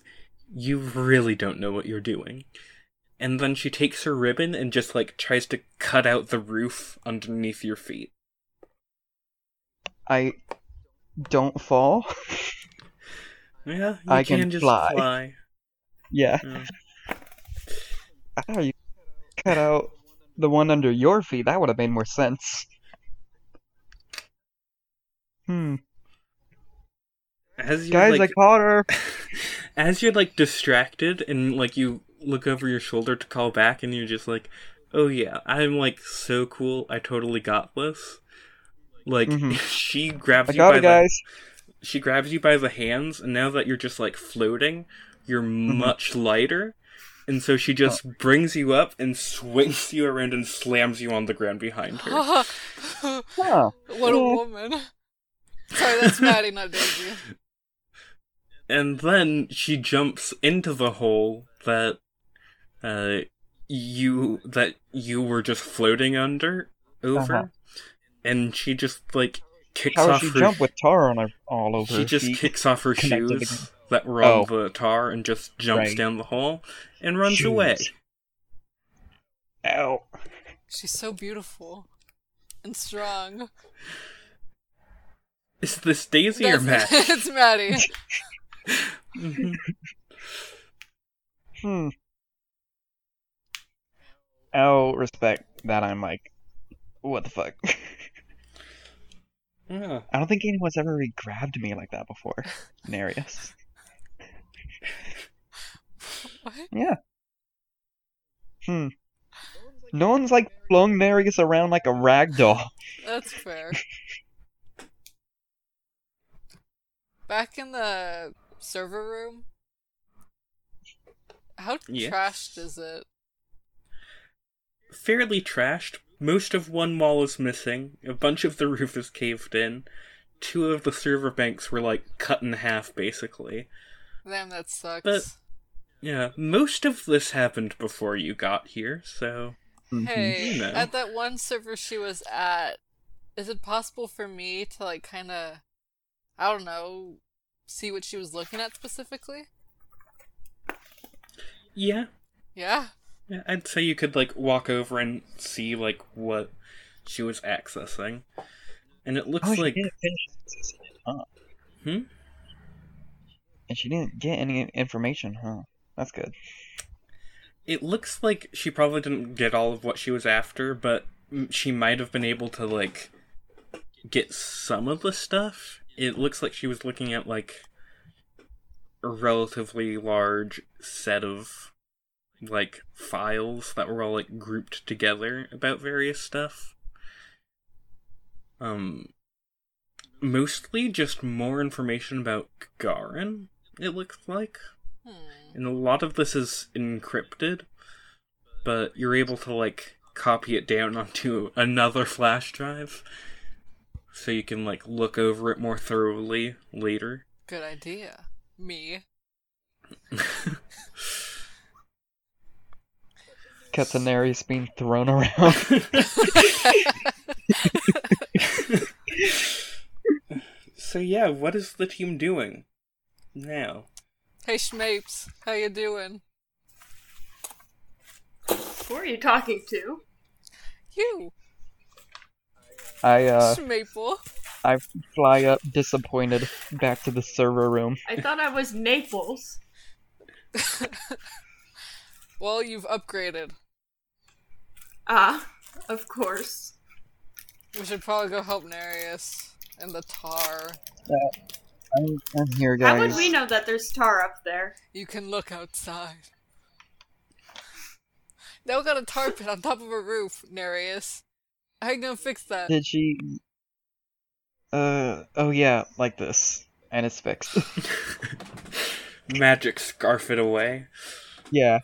[SPEAKER 2] You really don't know what you're doing. And then she takes her ribbon and just like tries to cut out the roof underneath your feet.
[SPEAKER 4] I don't fall. (laughs)
[SPEAKER 2] Yeah, you
[SPEAKER 4] I
[SPEAKER 2] can,
[SPEAKER 4] can
[SPEAKER 2] just
[SPEAKER 4] fly.
[SPEAKER 2] fly.
[SPEAKER 4] Yeah. I thought you cut out the one under your feet. That would have made more sense. Hmm.
[SPEAKER 2] As you're
[SPEAKER 4] Guys,
[SPEAKER 2] like,
[SPEAKER 4] I caught her. (laughs)
[SPEAKER 2] as you're like distracted and like you look over your shoulder to call back and you're just like, Oh yeah, I'm like so cool, I totally got this. Like
[SPEAKER 4] Mhm. (laughs)
[SPEAKER 2] she grabs
[SPEAKER 4] I
[SPEAKER 2] you
[SPEAKER 4] got
[SPEAKER 2] by
[SPEAKER 4] it,
[SPEAKER 2] the
[SPEAKER 4] guys.
[SPEAKER 2] she grabs you by the hands and now that you're just like floating you're
[SPEAKER 4] Mm-hmm.
[SPEAKER 2] much lighter and so she just
[SPEAKER 4] Oh.
[SPEAKER 2] brings you up and swings you around and slams you on the ground behind her (laughs)
[SPEAKER 3] what
[SPEAKER 4] Huh.
[SPEAKER 3] a woman. Sorry, that's (laughs) Maddie, not Daisy.
[SPEAKER 2] and then she jumps into the hole that uh you that you were just floating under over
[SPEAKER 4] Uh-huh.
[SPEAKER 2] and she just like kicks
[SPEAKER 4] How
[SPEAKER 2] off
[SPEAKER 4] did she
[SPEAKER 2] her
[SPEAKER 4] jump with tar on her all over
[SPEAKER 2] she just
[SPEAKER 4] feet?
[SPEAKER 2] kicks off her shoes that were on
[SPEAKER 4] Oh.
[SPEAKER 2] the tar and just jumps
[SPEAKER 4] Right.
[SPEAKER 2] down the hole and runs
[SPEAKER 4] Shoes.
[SPEAKER 2] away.
[SPEAKER 4] Ow.
[SPEAKER 3] She's so beautiful and strong.
[SPEAKER 2] Is this Daisy or Matt? (laughs)
[SPEAKER 3] It's Maddie. (laughs)
[SPEAKER 2] Mhm.
[SPEAKER 4] Hmm. I'll respect that I'm like, what the fuck?
[SPEAKER 2] Yeah.
[SPEAKER 4] I don't think anyone's ever really grabbed me like that before. (laughs) Nereus.
[SPEAKER 3] What?
[SPEAKER 4] Yeah. Hmm. No one's like flung Marius around like a rag doll. (laughs) (laughs)
[SPEAKER 3] That's fair. Back in the server room, how
[SPEAKER 2] Yes.
[SPEAKER 3] trashed is it?
[SPEAKER 2] fairly trashed. Most of one wall is missing. A bunch of the roof is caved in. Two of the server banks were like cut in half, basically.
[SPEAKER 3] Damn, that sucks.
[SPEAKER 2] But- Yeah, most of this happened before you got here, so
[SPEAKER 4] Mhm.
[SPEAKER 3] hey,
[SPEAKER 2] You know.
[SPEAKER 3] at that one server she was at, is it possible for me to like kind of, I don't know, see what she was looking at specifically?
[SPEAKER 2] yeah,
[SPEAKER 3] Yeah.
[SPEAKER 2] yeah, I'd say you could like walk over and see like what she was accessing, and it looks
[SPEAKER 4] Oh, she
[SPEAKER 2] like
[SPEAKER 4] didn't finish accessing it, huh?
[SPEAKER 2] Hmm?
[SPEAKER 4] And she didn't get any information, huh? That's good.
[SPEAKER 2] it looks like she probably didn't get all of what she was after, but she might have been able to like get some of the stuff. It looks like she was looking at like a relatively large set of like files that were all like grouped together about various stuff. Um mostly just more information about Gagarin, it looks like.
[SPEAKER 3] Hmm.
[SPEAKER 2] And a lot of this is encrypted, but you're able to like copy it down (laughs) onto another flash drive so you can like look over it more thoroughly later.
[SPEAKER 3] Good idea. Me. (laughs)
[SPEAKER 4] Catanarius being thrown around. (laughs)
[SPEAKER 2] so yeah, what is the team doing now?
[SPEAKER 3] Hey Schmapes, how you doing?
[SPEAKER 5] Who are you talking to?
[SPEAKER 3] You,
[SPEAKER 4] I uh
[SPEAKER 3] Schmaple.
[SPEAKER 4] I fly up disappointed back to the server room.
[SPEAKER 5] I thought I was Naples. (laughs)
[SPEAKER 3] Well, you've upgraded.
[SPEAKER 5] Ah, of course.
[SPEAKER 3] We should probably go help Nereus and the tar.
[SPEAKER 4] I'm, I'm here,
[SPEAKER 5] How would we know that there's tar up there?
[SPEAKER 3] You can look outside. Now we got a tar pit on top of a roof, Nereus. How you gonna fix that?
[SPEAKER 4] Did she? Uh oh yeah, like this, and it's fixed. (laughs)
[SPEAKER 2] Magic scarf it away.
[SPEAKER 4] yeah,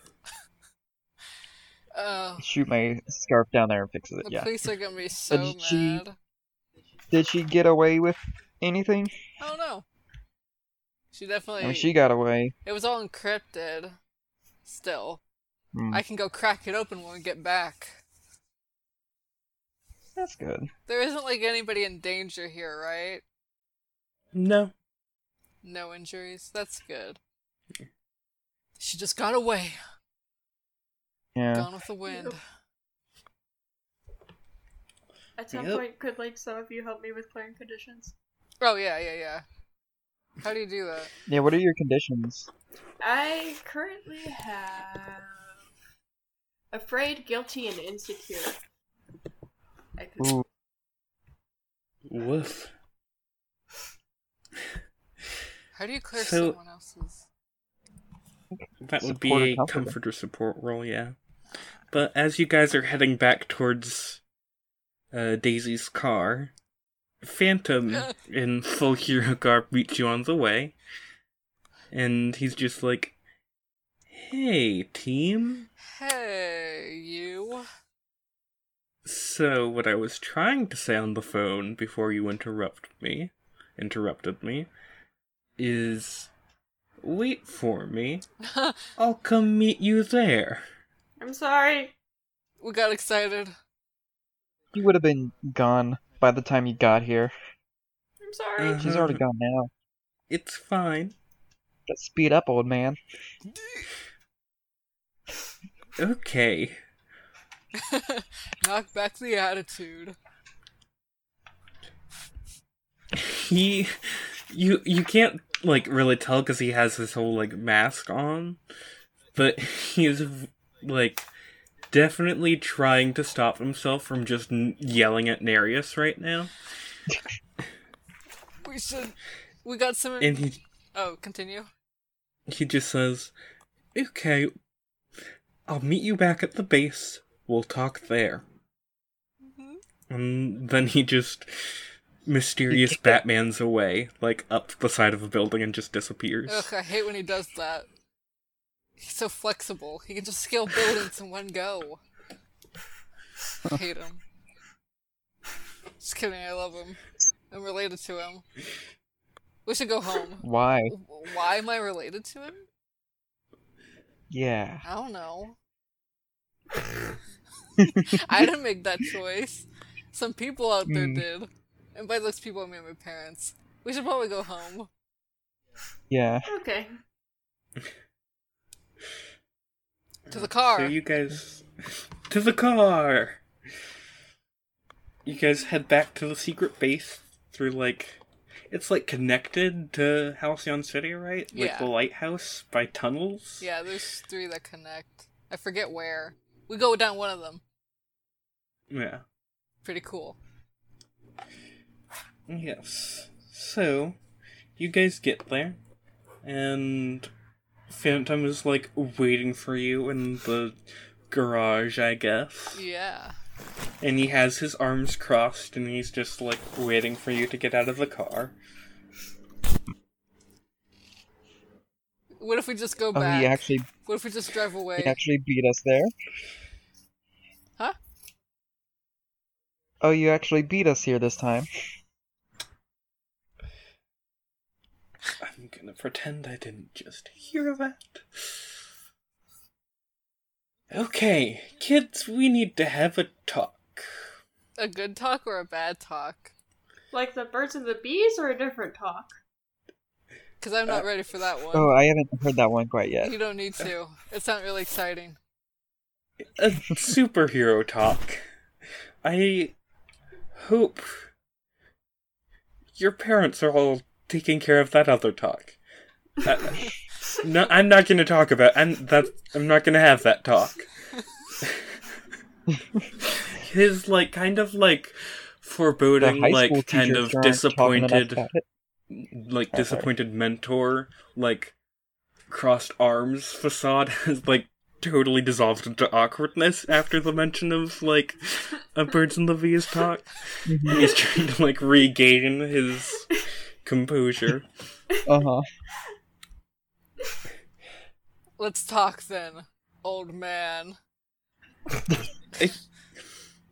[SPEAKER 3] Oh,
[SPEAKER 4] shoot my scarf down there and fix it.
[SPEAKER 3] the
[SPEAKER 4] Yeah.
[SPEAKER 3] police are gonna be so
[SPEAKER 4] did she-
[SPEAKER 3] mad.
[SPEAKER 4] Did she get away with anything?
[SPEAKER 3] I don't know. She definitely.
[SPEAKER 4] I mean, she got away.
[SPEAKER 3] It was all encrypted. Still,
[SPEAKER 4] Hmm,
[SPEAKER 3] I can go crack it open when we get back.
[SPEAKER 4] That's good.
[SPEAKER 3] There isn't like anybody in danger here, right?
[SPEAKER 2] No.
[SPEAKER 3] No injuries. That's good. She just got away.
[SPEAKER 4] Yeah.
[SPEAKER 3] Gone with the wind.
[SPEAKER 5] At some
[SPEAKER 2] Yep.
[SPEAKER 5] point, could like some of you help me with clearing conditions?
[SPEAKER 3] Oh yeah, yeah, yeah. How do you do that?
[SPEAKER 4] Yeah. What are your conditions?
[SPEAKER 5] I currently have afraid, guilty, and insecure. I could
[SPEAKER 4] Ooh.
[SPEAKER 2] Woof.
[SPEAKER 3] How do you clear
[SPEAKER 2] So-
[SPEAKER 3] someone else's?
[SPEAKER 2] That would be a
[SPEAKER 4] comforter.
[SPEAKER 2] comforter support role, yeah. But as you guys are heading back towards uh, Daisy's car, Phantom in full hero garb meets you on the way, and he's just like, "Hey, team."
[SPEAKER 3] Hey, you.
[SPEAKER 2] So what I was trying to say on the phone before you interrupt me, interrupted me, is, wait for me. (laughs) I'll come meet you there.
[SPEAKER 5] I'm sorry.
[SPEAKER 3] we got excited.
[SPEAKER 4] You would have been gone by the time you got here.
[SPEAKER 5] I'm sorry.
[SPEAKER 2] Uh,
[SPEAKER 4] She's already gone now.
[SPEAKER 2] It's fine.
[SPEAKER 4] Got speed up, old man.
[SPEAKER 2] Okay. (laughs)
[SPEAKER 3] Knock back the attitude.
[SPEAKER 2] He, you you can't like really tell because he has his whole like mask on, but he's like definitely trying to stop himself from just n- yelling at Nereus right now.
[SPEAKER 3] We should. We got some.
[SPEAKER 2] And he
[SPEAKER 3] oh, continue.
[SPEAKER 2] he just says, "Okay, I'll meet you back at the base. We'll talk there."
[SPEAKER 3] Mhm.
[SPEAKER 2] And then he just mysterious (laughs) Batman's away, like up the side of a building and just disappears.
[SPEAKER 3] Ugh, I hate when he does that. He's so flexible. He can just scale buildings in one go. I hate him. Just kidding, I love him. I'm related to him. We should go home.
[SPEAKER 4] Why?
[SPEAKER 3] Why am I related to him?
[SPEAKER 4] Yeah.
[SPEAKER 3] I don't know. (laughs) I didn't make that choice. Some people out there
[SPEAKER 4] Hmm.
[SPEAKER 3] did. And by those people, I mean my parents. We should probably go home.
[SPEAKER 4] Yeah.
[SPEAKER 5] Okay.
[SPEAKER 3] To the car.
[SPEAKER 2] So you guys (laughs) to the car. You guys head back to the secret base through like it's like connected to Halcyon City, right? Like
[SPEAKER 3] Yeah.
[SPEAKER 2] the lighthouse by tunnels.
[SPEAKER 3] Yeah, there's three that connect. I forget where. We go down one of them.
[SPEAKER 2] Yeah.
[SPEAKER 3] Pretty cool.
[SPEAKER 2] Yes. So you guys get there and Phantom is like waiting for you in the garage, I guess.
[SPEAKER 3] Yeah.
[SPEAKER 2] And he has his arms crossed and he's just like waiting for you to get out of the car.
[SPEAKER 3] What if we just go
[SPEAKER 4] Oh,
[SPEAKER 3] back?
[SPEAKER 4] he actually
[SPEAKER 3] What if we just drive away?
[SPEAKER 4] he actually beat us there.
[SPEAKER 3] Huh?
[SPEAKER 4] Oh, you actually beat us here this time.
[SPEAKER 2] I'm gonna pretend I didn't just hear that. Okay, kids, we need to have a talk.
[SPEAKER 3] A good talk or a bad talk?
[SPEAKER 5] Like the birds and the bees, or a different talk?
[SPEAKER 3] Because I'm not uh, ready for that one.
[SPEAKER 4] Oh, I haven't heard that one quite yet.
[SPEAKER 3] You don't need to. It's not really exciting.
[SPEAKER 2] A superhero talk. I hope your parents are all taking care of that other talk. Uh, no, I'm not going to talk about. I'm that. I'm not going to have that talk. (laughs) His like kind of like foreboding, like kind of
[SPEAKER 4] aren't talking enough
[SPEAKER 2] disappointed, like
[SPEAKER 4] Oh, sorry.
[SPEAKER 2] disappointed mentor, like crossed arms facade (laughs) has like totally dissolved into awkwardness after the mention of like a birds and the bees talk.
[SPEAKER 4] Mhm.
[SPEAKER 2] He's trying to like regain his composure.
[SPEAKER 4] Uh-huh.
[SPEAKER 3] Let's talk then, old man.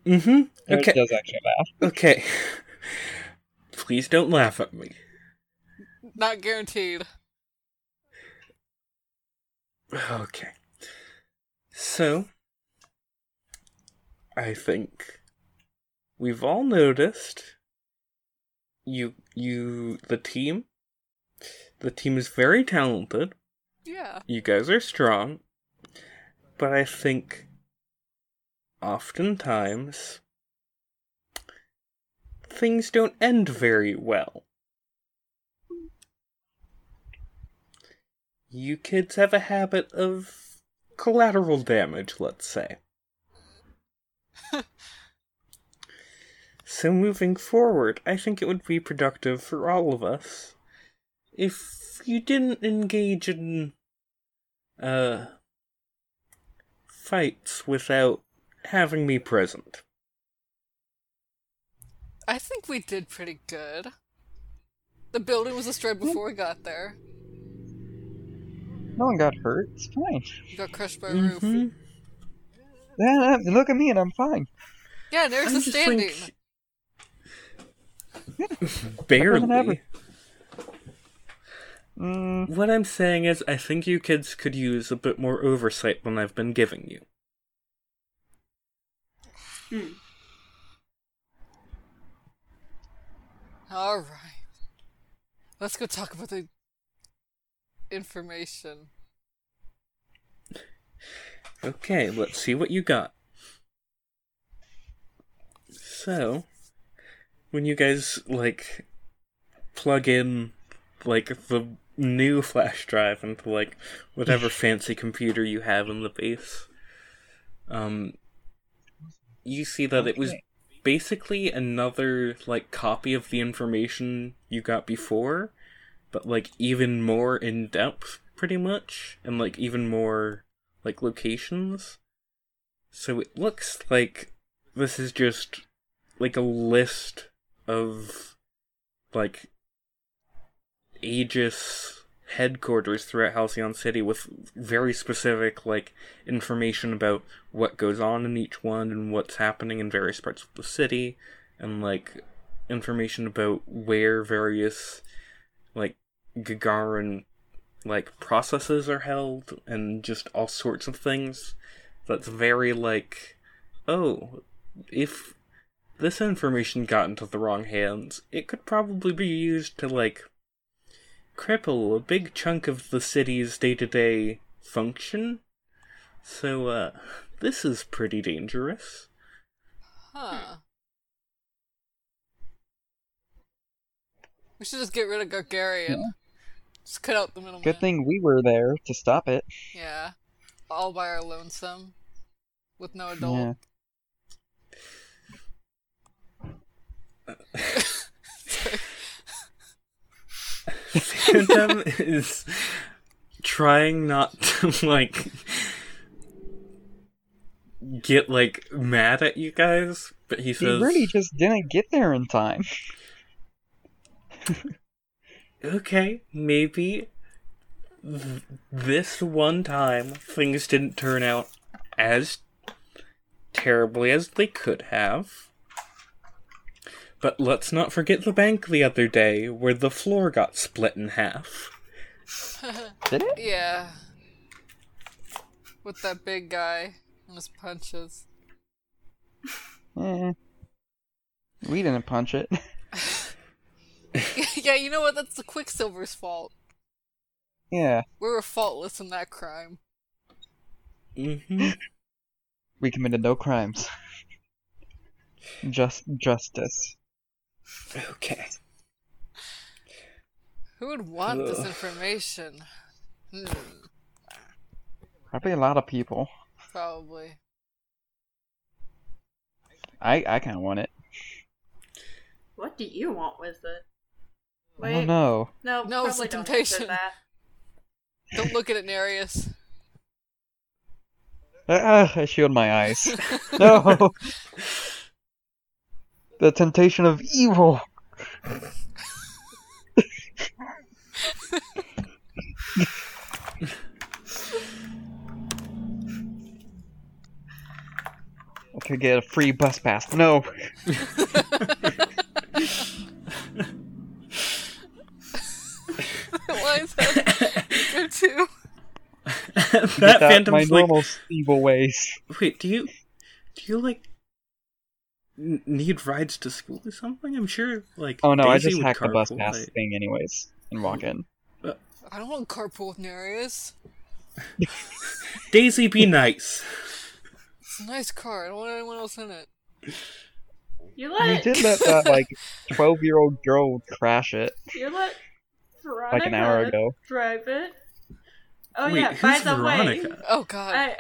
[SPEAKER 2] Mm-hmm.
[SPEAKER 4] It
[SPEAKER 2] Okay.
[SPEAKER 4] does actually laugh.
[SPEAKER 2] Okay. Please don't laugh at me.
[SPEAKER 3] Not guaranteed.
[SPEAKER 2] Okay. So, I think we've all noticed you you the team the team is very talented.
[SPEAKER 3] Yeah.
[SPEAKER 2] You guys are strong. But I think oftentimes things don't end very well. You kids have a habit of collateral damage, let's say. (laughs) so moving forward, I think it would be productive for all of us if you didn't engage in uh fights without having me present.
[SPEAKER 3] I think we did pretty good. The building was destroyed before we got there.
[SPEAKER 4] No one got hurt. It's fine.
[SPEAKER 3] You got crushed by a roof.
[SPEAKER 2] Mhm.
[SPEAKER 4] Yeah, yeah, look at me and I'm fine.
[SPEAKER 3] Yeah, there's
[SPEAKER 2] I'm
[SPEAKER 3] a standing.
[SPEAKER 2] like- (laughs) barely.
[SPEAKER 4] Happen. Mm,
[SPEAKER 2] What I'm saying is, I think you kids could use a bit more oversight than I've been giving you.
[SPEAKER 5] Hmm.
[SPEAKER 3] All right. Let's go talk about the information.
[SPEAKER 2] Okay, let's see what you got. So, when you guys, like, plug in, like, the new flash drive into, like, whatever (laughs) fancy computer you have in the base, um, you see that it was basically another, like, copy of the information you got before, but, like, even more in depth, pretty much, and, like, even more like locations. So it looks like this is just like a list of like Aegis headquarters throughout Halcyon City with very specific like information about what goes on in each one and what's happening in various parts of the city and like information about where various like Gagarin like processes are held and just all sorts of things that's very like oh if this information got into the wrong hands it could probably be used to like cripple a big chunk of the city's day-to-day function so uh this is pretty dangerous
[SPEAKER 3] Huh. We should just get rid of Gagarin. Just cut out the middleman.
[SPEAKER 4] Good thing we were there to stop it.
[SPEAKER 3] Yeah. All by our lonesome. With no adult.
[SPEAKER 4] Yeah. (laughs) (laughs)
[SPEAKER 2] Phantom is trying not to like get like mad at you guys, but he says He
[SPEAKER 4] really just didn't get there in time.
[SPEAKER 2] "Okay, maybe th- this one time things didn't turn out as terribly as they could have." But let's not forget the bank the other day where the floor got split in half. (laughs)
[SPEAKER 4] Did it?
[SPEAKER 3] Yeah. With that big guy and his punches.
[SPEAKER 4] Eh. We didn't punch it. (laughs) (laughs)
[SPEAKER 3] yeah, you know what? That's the Quicksilver's fault.
[SPEAKER 4] yeah.
[SPEAKER 3] We were faultless in that crime.
[SPEAKER 2] hmm
[SPEAKER 4] We committed no crimes. Just justice.
[SPEAKER 2] Okay.
[SPEAKER 3] Who would want this
[SPEAKER 2] Ugh.
[SPEAKER 3] information? Hmm,
[SPEAKER 4] Probably a lot of people.
[SPEAKER 3] probably.
[SPEAKER 4] I I kind of want it.
[SPEAKER 5] What do you want with it?
[SPEAKER 4] I don't know.
[SPEAKER 5] No,
[SPEAKER 3] No, it's a
[SPEAKER 5] don't
[SPEAKER 3] temptation.
[SPEAKER 5] that.
[SPEAKER 3] Don't look at it, Nereus.
[SPEAKER 4] Ah, I shield my eyes. (laughs) No. (laughs) the temptation of evil. I could get a free bus pass. No.
[SPEAKER 3] Why is that go too?
[SPEAKER 2] that
[SPEAKER 4] Get out my
[SPEAKER 2] like,
[SPEAKER 4] normal evil ways.
[SPEAKER 2] wait, do you, do you like n- need rides to school or something? I'm sure, like,
[SPEAKER 4] Oh no, I
[SPEAKER 2] Daisy
[SPEAKER 4] just
[SPEAKER 2] would
[SPEAKER 4] hacked the bus pass
[SPEAKER 2] right?
[SPEAKER 4] thing anyways and walk in.
[SPEAKER 3] Uh, I don't want carpool with Nereus. (laughs)
[SPEAKER 2] Daisy, be nice.
[SPEAKER 3] It's a nice car. I don't want anyone else in it.
[SPEAKER 5] You
[SPEAKER 4] You
[SPEAKER 5] let
[SPEAKER 4] did let (laughs) that like twelve year old girl crash it
[SPEAKER 5] you let Veronica
[SPEAKER 4] like an hour ago.
[SPEAKER 5] drive it. Oh
[SPEAKER 2] wait,
[SPEAKER 5] yeah,
[SPEAKER 2] who's
[SPEAKER 5] by the
[SPEAKER 2] Veronica?
[SPEAKER 5] way,
[SPEAKER 3] Oh god.
[SPEAKER 5] I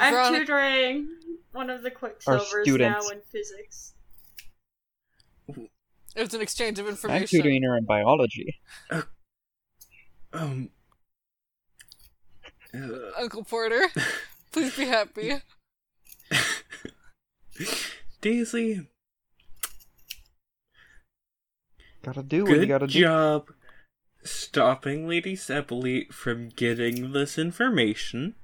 [SPEAKER 5] I'm
[SPEAKER 3] Veronica-
[SPEAKER 5] tutoring one of the Quicksilvers now in physics.
[SPEAKER 3] It was an exchange of information.
[SPEAKER 4] I'm
[SPEAKER 3] information.
[SPEAKER 4] tutoring her in biology.
[SPEAKER 2] Um. uh,
[SPEAKER 3] Uncle Porter, (laughs) please be happy.
[SPEAKER 2] Daisy,
[SPEAKER 4] Gotta do what you
[SPEAKER 2] good
[SPEAKER 4] gotta do.
[SPEAKER 2] job stopping Lady Sepulite from getting this information.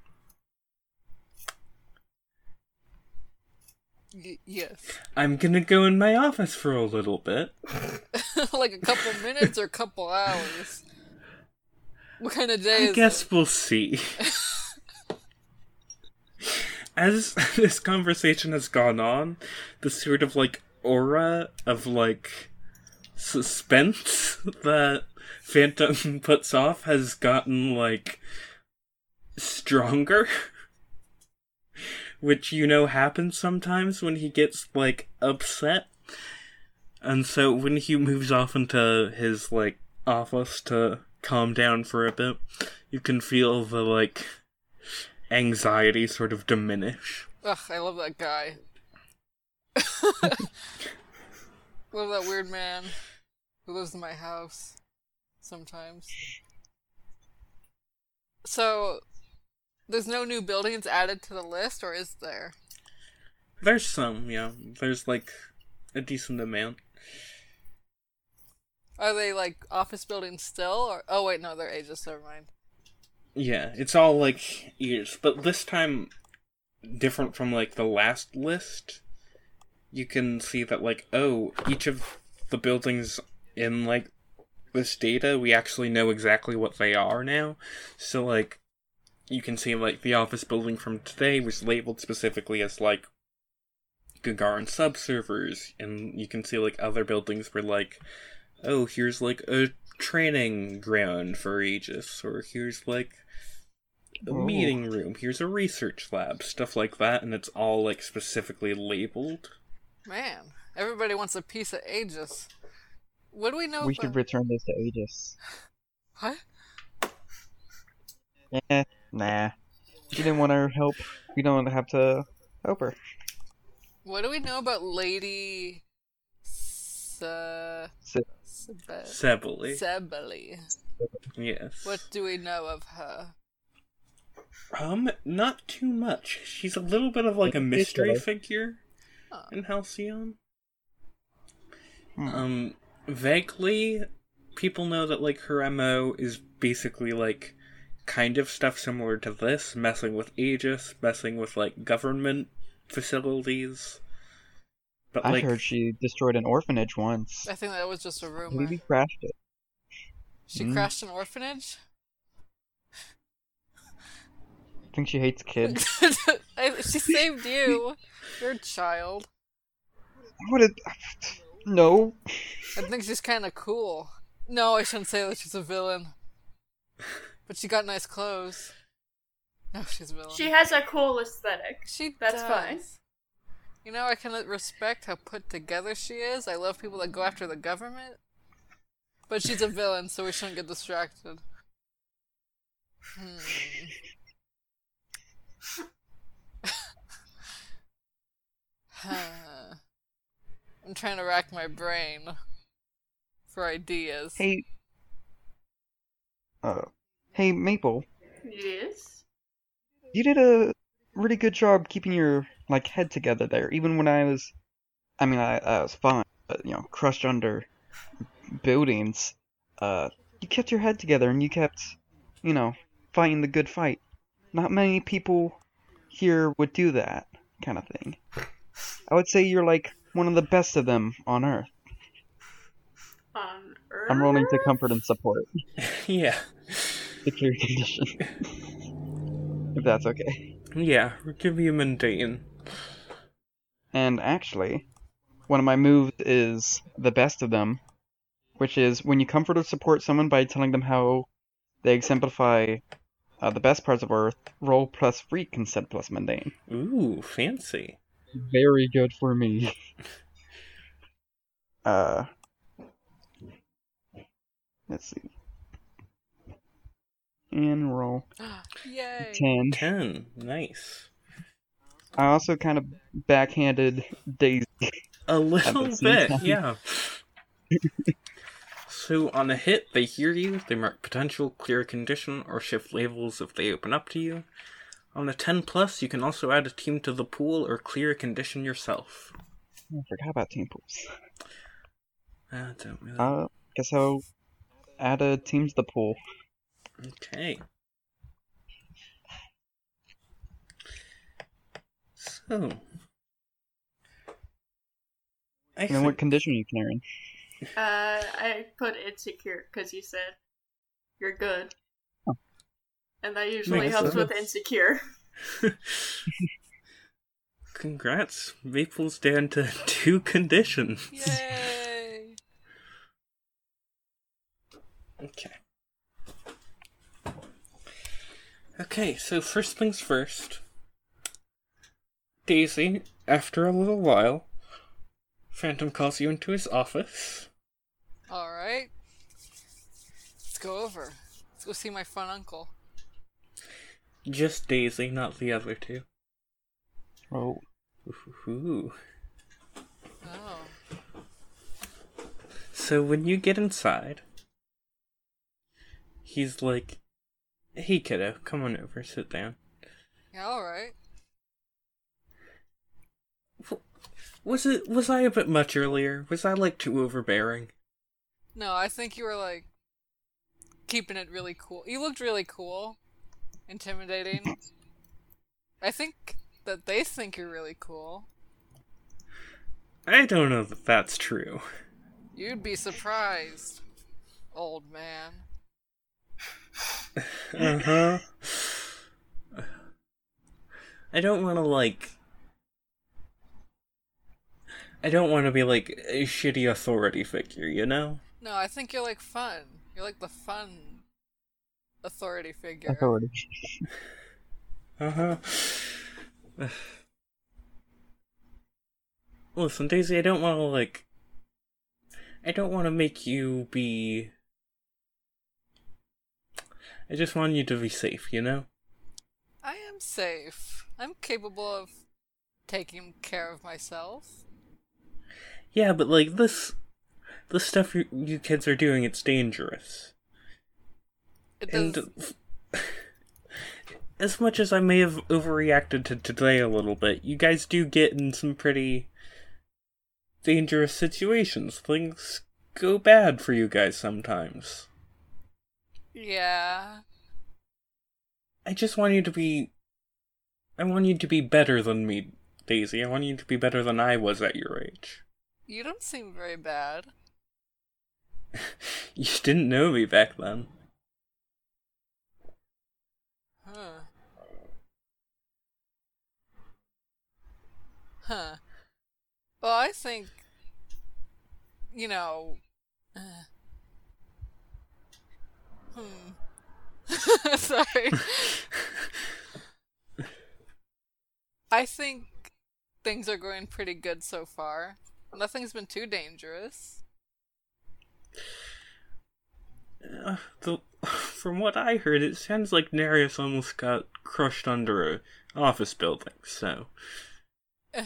[SPEAKER 3] Y- yes.
[SPEAKER 2] I'm gonna go in my office for a little bit. (laughs)
[SPEAKER 3] like a couple minutes or a couple hours. What kind of day
[SPEAKER 2] I guess
[SPEAKER 3] it?
[SPEAKER 2] we'll see. As (laughs) this conversation has gone on, the sort of like aura of like suspense (laughs) that Phantom puts off has gotten like stronger. Which you know happens sometimes when he gets like upset. And so when he moves off into his like office to calm down for a bit, you can feel the like anxiety sort of diminish.
[SPEAKER 3] Ugh, I love that guy. (laughs) love that weird man who lives in my house sometimes. So, there's no new buildings added to the list, or is there?
[SPEAKER 2] There's some, yeah. There's like a decent amount.
[SPEAKER 3] Are they like office buildings still? Or oh wait, no, they're Aegis. Never mind.
[SPEAKER 2] Yeah, it's all like years, but this time different from like the last list. You can see that like oh, each of the buildings in like this data, we actually know exactly what they are now. So like you can see like the office building from today was labeled specifically as like Gagarin sub servers, and you can see like other buildings were like, oh, here's like a training ground for Aegis, or here's like a
[SPEAKER 4] Oh.
[SPEAKER 2] meeting room, here's a research lab, stuff like that, and it's all like specifically labeled.
[SPEAKER 3] Man, everybody wants a piece of Aegis. What do we know?
[SPEAKER 4] We
[SPEAKER 3] about...
[SPEAKER 4] should return this to Aegis.
[SPEAKER 3] What?
[SPEAKER 4] Eh, nah. She didn't want our help. We don't have to help her.
[SPEAKER 3] What do we know about Lady Se...
[SPEAKER 4] Se-
[SPEAKER 3] Sebe...
[SPEAKER 2] Sebely.
[SPEAKER 3] Sebely?
[SPEAKER 2] yes.
[SPEAKER 3] What do we know of her?
[SPEAKER 2] Um, not too much. She's a little bit of like a mystery figure
[SPEAKER 3] Oh.
[SPEAKER 2] in Halcyon.
[SPEAKER 4] Hmm.
[SPEAKER 2] Um, vaguely, people know that like her MO is basically like kind of stuff similar to this, messing with Aegis, messing with like government facilities. But
[SPEAKER 4] I
[SPEAKER 2] like,
[SPEAKER 4] heard she destroyed an orphanage once.
[SPEAKER 3] I think that was just a rumor.
[SPEAKER 4] Maybe crashed it.
[SPEAKER 3] She
[SPEAKER 4] Mm.
[SPEAKER 3] crashed an orphanage?
[SPEAKER 4] I think she hates kids. (laughs)
[SPEAKER 3] She saved you. You're a child.
[SPEAKER 4] what did? No.
[SPEAKER 3] I think she's kind of cool. No, I shouldn't say that she's a villain. (laughs) But she got nice clothes. No, she's a villain.
[SPEAKER 5] She has a cool aesthetic.
[SPEAKER 3] She
[SPEAKER 5] That's
[SPEAKER 3] does.
[SPEAKER 5] fine.
[SPEAKER 3] You know, I can respect how put together she is. I love people that go after the government. But she's a (laughs) villain, so we shouldn't get distracted. Hmm. Huh. (laughs) (sighs) I'm trying to rack my brain for ideas.
[SPEAKER 4] Hey. Uh. Hey, Maple.
[SPEAKER 5] Yes.
[SPEAKER 4] You did a really good job keeping your like head together there, even when I was. I mean, I, I was fine, but you know, crushed under buildings. Uh, you kept your head together and you kept, you know, fighting the good fight. Not many people here would do that kind of thing. I would say you're like one of the best of them on Earth.
[SPEAKER 5] On Earth.
[SPEAKER 4] I'm rolling to comfort and support. (laughs)
[SPEAKER 2] yeah,
[SPEAKER 4] Secure condition. if that's okay.
[SPEAKER 2] yeah, give you mundane.
[SPEAKER 4] And actually, one of my moves is the best of them, which is when you comfort or support someone by telling them how they exemplify uh, the best parts of Earth, roll plus freak instead plus mundane.
[SPEAKER 2] Ooh, fancy.
[SPEAKER 4] Very good for me. (laughs) uh, let's see. And roll (gasps)
[SPEAKER 3] Yay!
[SPEAKER 4] 10.
[SPEAKER 2] Ten, nice.
[SPEAKER 4] I also kind of backhanded Daisy.
[SPEAKER 2] A little bit,
[SPEAKER 4] time.
[SPEAKER 2] yeah. (laughs) so on a hit, they hear you, they mark potential, clear a condition, or shift labels if they open up to you. On a 10 plus, you can also add a team to the pool or clear a condition yourself.
[SPEAKER 4] I forgot about team pools.
[SPEAKER 2] I don't really.
[SPEAKER 4] Uh, guess I'll add a team to the pool.
[SPEAKER 2] Okay. So. I
[SPEAKER 4] And then what condition are you can earn?
[SPEAKER 5] Uh, I put insecure because you said you're good.
[SPEAKER 4] Oh.
[SPEAKER 5] And that usually
[SPEAKER 2] Makes
[SPEAKER 5] helps with insecure. (laughs)
[SPEAKER 2] Congrats, Maple's down to (laughs) two conditions.
[SPEAKER 3] Yay!
[SPEAKER 2] Okay. Okay, so first things first. Daisy, after a little while, Phantom calls you into his office.
[SPEAKER 3] Alright. Let's go over. Let's go see my fun uncle.
[SPEAKER 2] Just Daisy, not the other two.
[SPEAKER 4] Oh,
[SPEAKER 2] Ooh.
[SPEAKER 3] Oh.
[SPEAKER 2] So when you get inside, he's like, "Hey kiddo, come on over, sit down."
[SPEAKER 3] Yeah, alright.
[SPEAKER 2] Was it was I a bit much earlier? Was I like too overbearing?
[SPEAKER 3] No, I think you were like keeping it really cool. You looked really cool, intimidating. I think that they think you're really cool.
[SPEAKER 2] I don't know that that's true.
[SPEAKER 3] You'd be surprised, old man.
[SPEAKER 2] Uh huh. I don't want to like. I don't want to be like a shitty authority figure, you know?
[SPEAKER 3] No, I think you're like fun. You're like the fun authority figure.
[SPEAKER 4] Authority. (laughs)
[SPEAKER 2] Uh huh. (sighs) Listen, Daisy, I don't want to like. I don't want to make you be. I just want you to be safe, you know?
[SPEAKER 3] I am safe. I'm capable of taking care of myself.
[SPEAKER 2] Yeah, but like this. The stuff you, you kids are doing, it's dangerous.
[SPEAKER 3] It
[SPEAKER 2] And
[SPEAKER 3] does. (laughs)
[SPEAKER 2] as much as I may have overreacted to today a little bit, you guys do get in some pretty dangerous situations. Things go bad for you guys sometimes.
[SPEAKER 3] Yeah.
[SPEAKER 2] I just want you to be. I want you to be better than me, Daisy. I want you to be better than I was at your age.
[SPEAKER 3] You don't seem very bad. (laughs)
[SPEAKER 2] You didn't know me back then.
[SPEAKER 3] Huh. Huh. Well, I think, you know. Uh, hmm. (laughs) Sorry. I think things are going pretty good so far. Nothing's been too dangerous.
[SPEAKER 2] Uh, the, from what I heard, it sounds like Nereus almost got crushed under a office building. So (laughs)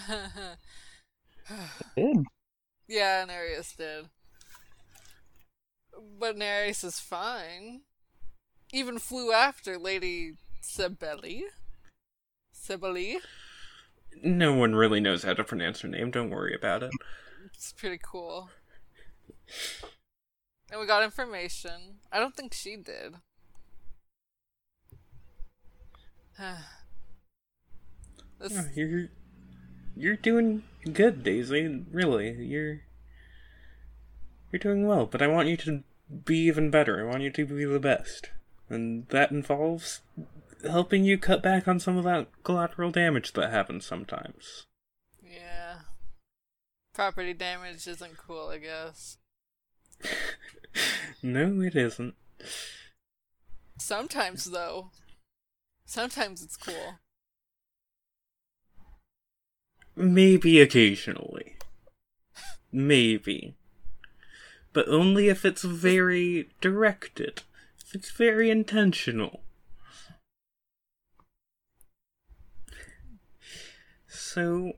[SPEAKER 4] Did.
[SPEAKER 3] yeah, Nereus did. But Nereus is fine. Even flew after Lady Sibeli. Sibeli?
[SPEAKER 2] no one really knows how to pronounce her name. Don't worry about it.
[SPEAKER 3] It's pretty cool. And we got information. I don't think she did. (sighs) this,
[SPEAKER 2] you're you're doing good, Daisy. Really, you're you're doing well. But I want you to be even better. I want you to be the best, and that involves helping you cut back on some of that collateral damage that happens sometimes.
[SPEAKER 3] yeah. Property damage isn't cool, I guess. (laughs)
[SPEAKER 2] no, it isn't.
[SPEAKER 3] Sometimes, though. Sometimes it's cool.
[SPEAKER 2] Maybe occasionally. Maybe. But only if it's very directed. If it's very intentional. So,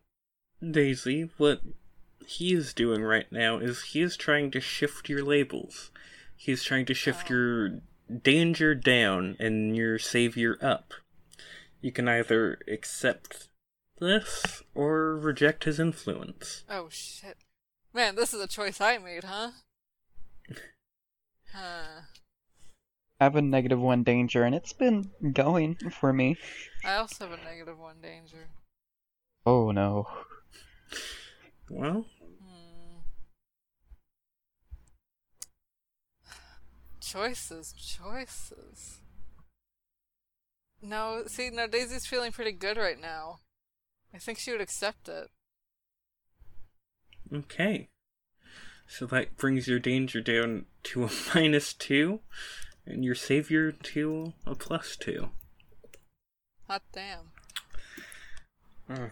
[SPEAKER 2] Daisy, what he is doing right now is he is trying to shift your labels. He is trying to shift your danger down and your savior up. You can either accept this or reject his influence.
[SPEAKER 3] Oh shit. Man, this is a choice I made, huh? Huh.
[SPEAKER 4] I have a negative one danger, and it's been going for me.
[SPEAKER 3] I also have a negative one danger.
[SPEAKER 4] Oh no.
[SPEAKER 2] Well,
[SPEAKER 3] Hmm. Choices, choices. No, see, no, Daisy's feeling pretty good right now. I think she would accept it.
[SPEAKER 2] okay. So that brings your danger down to a (laughs) minus two, and your savior to a plus two.
[SPEAKER 3] Hot damn.
[SPEAKER 2] Uh.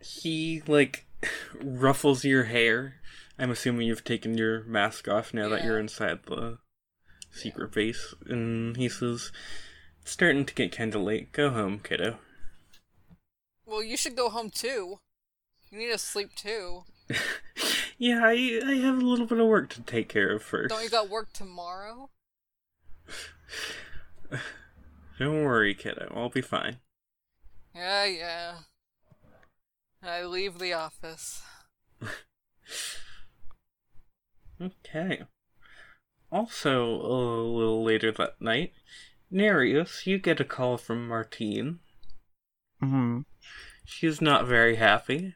[SPEAKER 2] He, like, (laughs) ruffles your hair. I'm assuming you've taken your mask off now that you're inside the secret base. And he says, starting to get kinda late. Go home, kiddo.
[SPEAKER 3] Well, you should go home too. You need to sleep too. (laughs)
[SPEAKER 2] yeah, I, I have a little bit of work to take care of first.
[SPEAKER 3] Don't you got work tomorrow? (sighs)
[SPEAKER 2] Don't worry, kiddo. I'll be fine.
[SPEAKER 3] Yeah, yeah. I leave the office. (laughs)
[SPEAKER 2] Okay. Also, a little later that night, Nereus, you get a call from Martine.
[SPEAKER 4] Mm-hmm.
[SPEAKER 2] She's not very happy.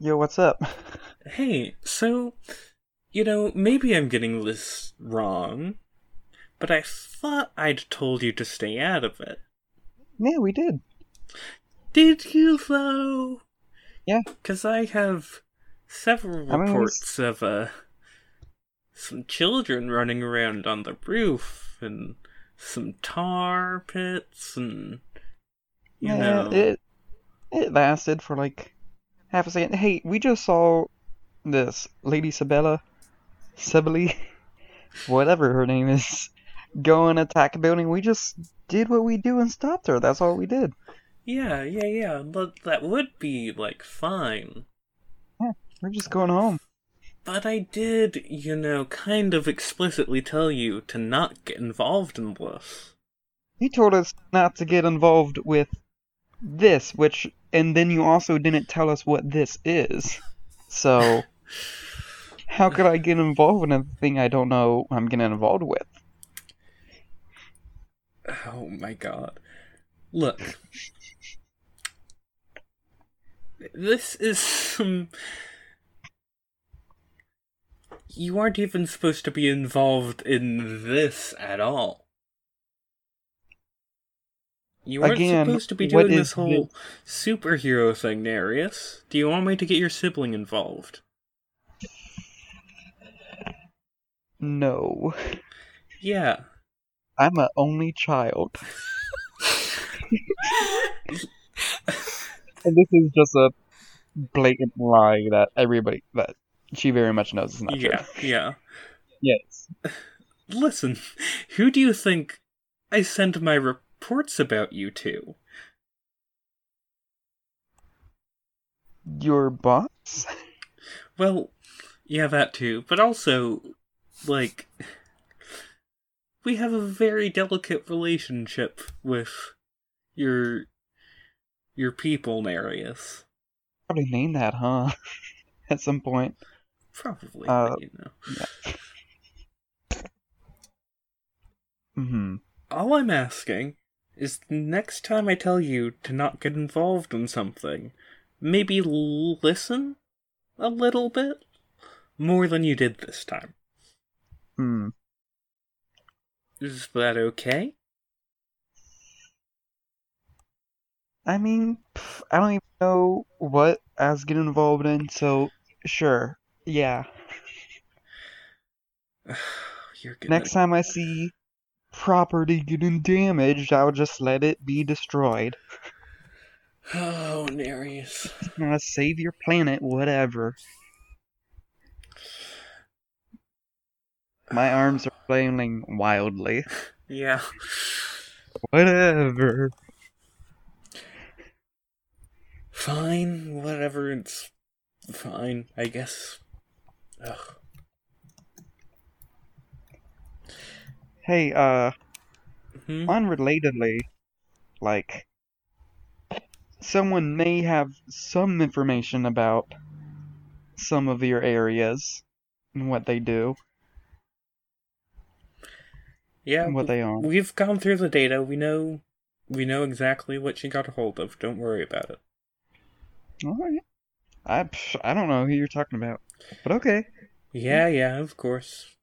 [SPEAKER 4] Yo, what's up? (laughs)
[SPEAKER 2] Hey, so, you know, maybe I'm getting this wrong, but I thought I'd told you to stay out of it.
[SPEAKER 4] Yeah, we did.
[SPEAKER 2] Did you, though?
[SPEAKER 4] Yeah.
[SPEAKER 2] Because I have several
[SPEAKER 4] I mean, we
[SPEAKER 2] reports of, uh, some children running around on the roof, and some tar pits, and, you
[SPEAKER 4] yeah,
[SPEAKER 2] know.
[SPEAKER 4] it it lasted for like half a second. Hey, we just saw this Lady Sabella, Sibylle, (laughs) whatever her name is, (laughs) go and attack a building. We just did what we do and stopped her. That's all we did.
[SPEAKER 2] Yeah, yeah, yeah, but that would be, like, fine.
[SPEAKER 4] We're just going home.
[SPEAKER 2] But I did, you know, kind of explicitly tell you to not get involved in this.
[SPEAKER 4] He told us not to get involved with this, which, and then you also didn't tell us what this is. So, how could I get involved in a thing I don't know I'm getting involved with?
[SPEAKER 2] Oh my god. Look. This is some. You aren't even supposed to be involved in this at all. You weren't
[SPEAKER 4] Again,
[SPEAKER 2] supposed to be doing this whole superhero thing, Nereus. Do you want me to get your sibling involved?
[SPEAKER 4] No.
[SPEAKER 2] Yeah.
[SPEAKER 4] I'm a only child. (laughs) and this is just a blatant lie that everybody that she very much knows is not
[SPEAKER 2] Yeah,
[SPEAKER 4] true.
[SPEAKER 2] yeah.
[SPEAKER 4] Yes.
[SPEAKER 2] Listen, who do you think I sent my reports about you to?
[SPEAKER 4] Your boss?
[SPEAKER 2] Well, yeah, that too, but also, like, we have a very delicate relationship with your your people, Marius.
[SPEAKER 4] Probably name that, huh? (laughs) At some point.
[SPEAKER 2] Probably,
[SPEAKER 4] Uh,
[SPEAKER 2] but, you know.
[SPEAKER 4] hmm
[SPEAKER 2] All I'm asking is the next time I tell you to not get involved in something, maybe listen a little bit more than you did this time.
[SPEAKER 4] Hmm.
[SPEAKER 2] Is that okay?
[SPEAKER 4] I mean, I don't even know what I was getting involved in, so sure. Yeah. (sighs) Next time I see property getting damaged, I'll just let it be destroyed.
[SPEAKER 2] Oh, Nereus.
[SPEAKER 4] Uh, save your planet, whatever. My arms are flailing wildly.
[SPEAKER 2] Yeah.
[SPEAKER 4] Whatever.
[SPEAKER 2] Fine, whatever, it's fine, I guess. Ugh.
[SPEAKER 4] Hey, uh,
[SPEAKER 2] Hmm?
[SPEAKER 4] unrelatedly, like, someone may have some information about some of your areas and what they do
[SPEAKER 2] Yeah,
[SPEAKER 4] what they are.
[SPEAKER 2] we've gone through the data. We know, we know exactly what she got a hold of. Don't worry about it.
[SPEAKER 4] Alright. I, I don't know who you're talking about, but okay.
[SPEAKER 2] Yeah, yeah, of course.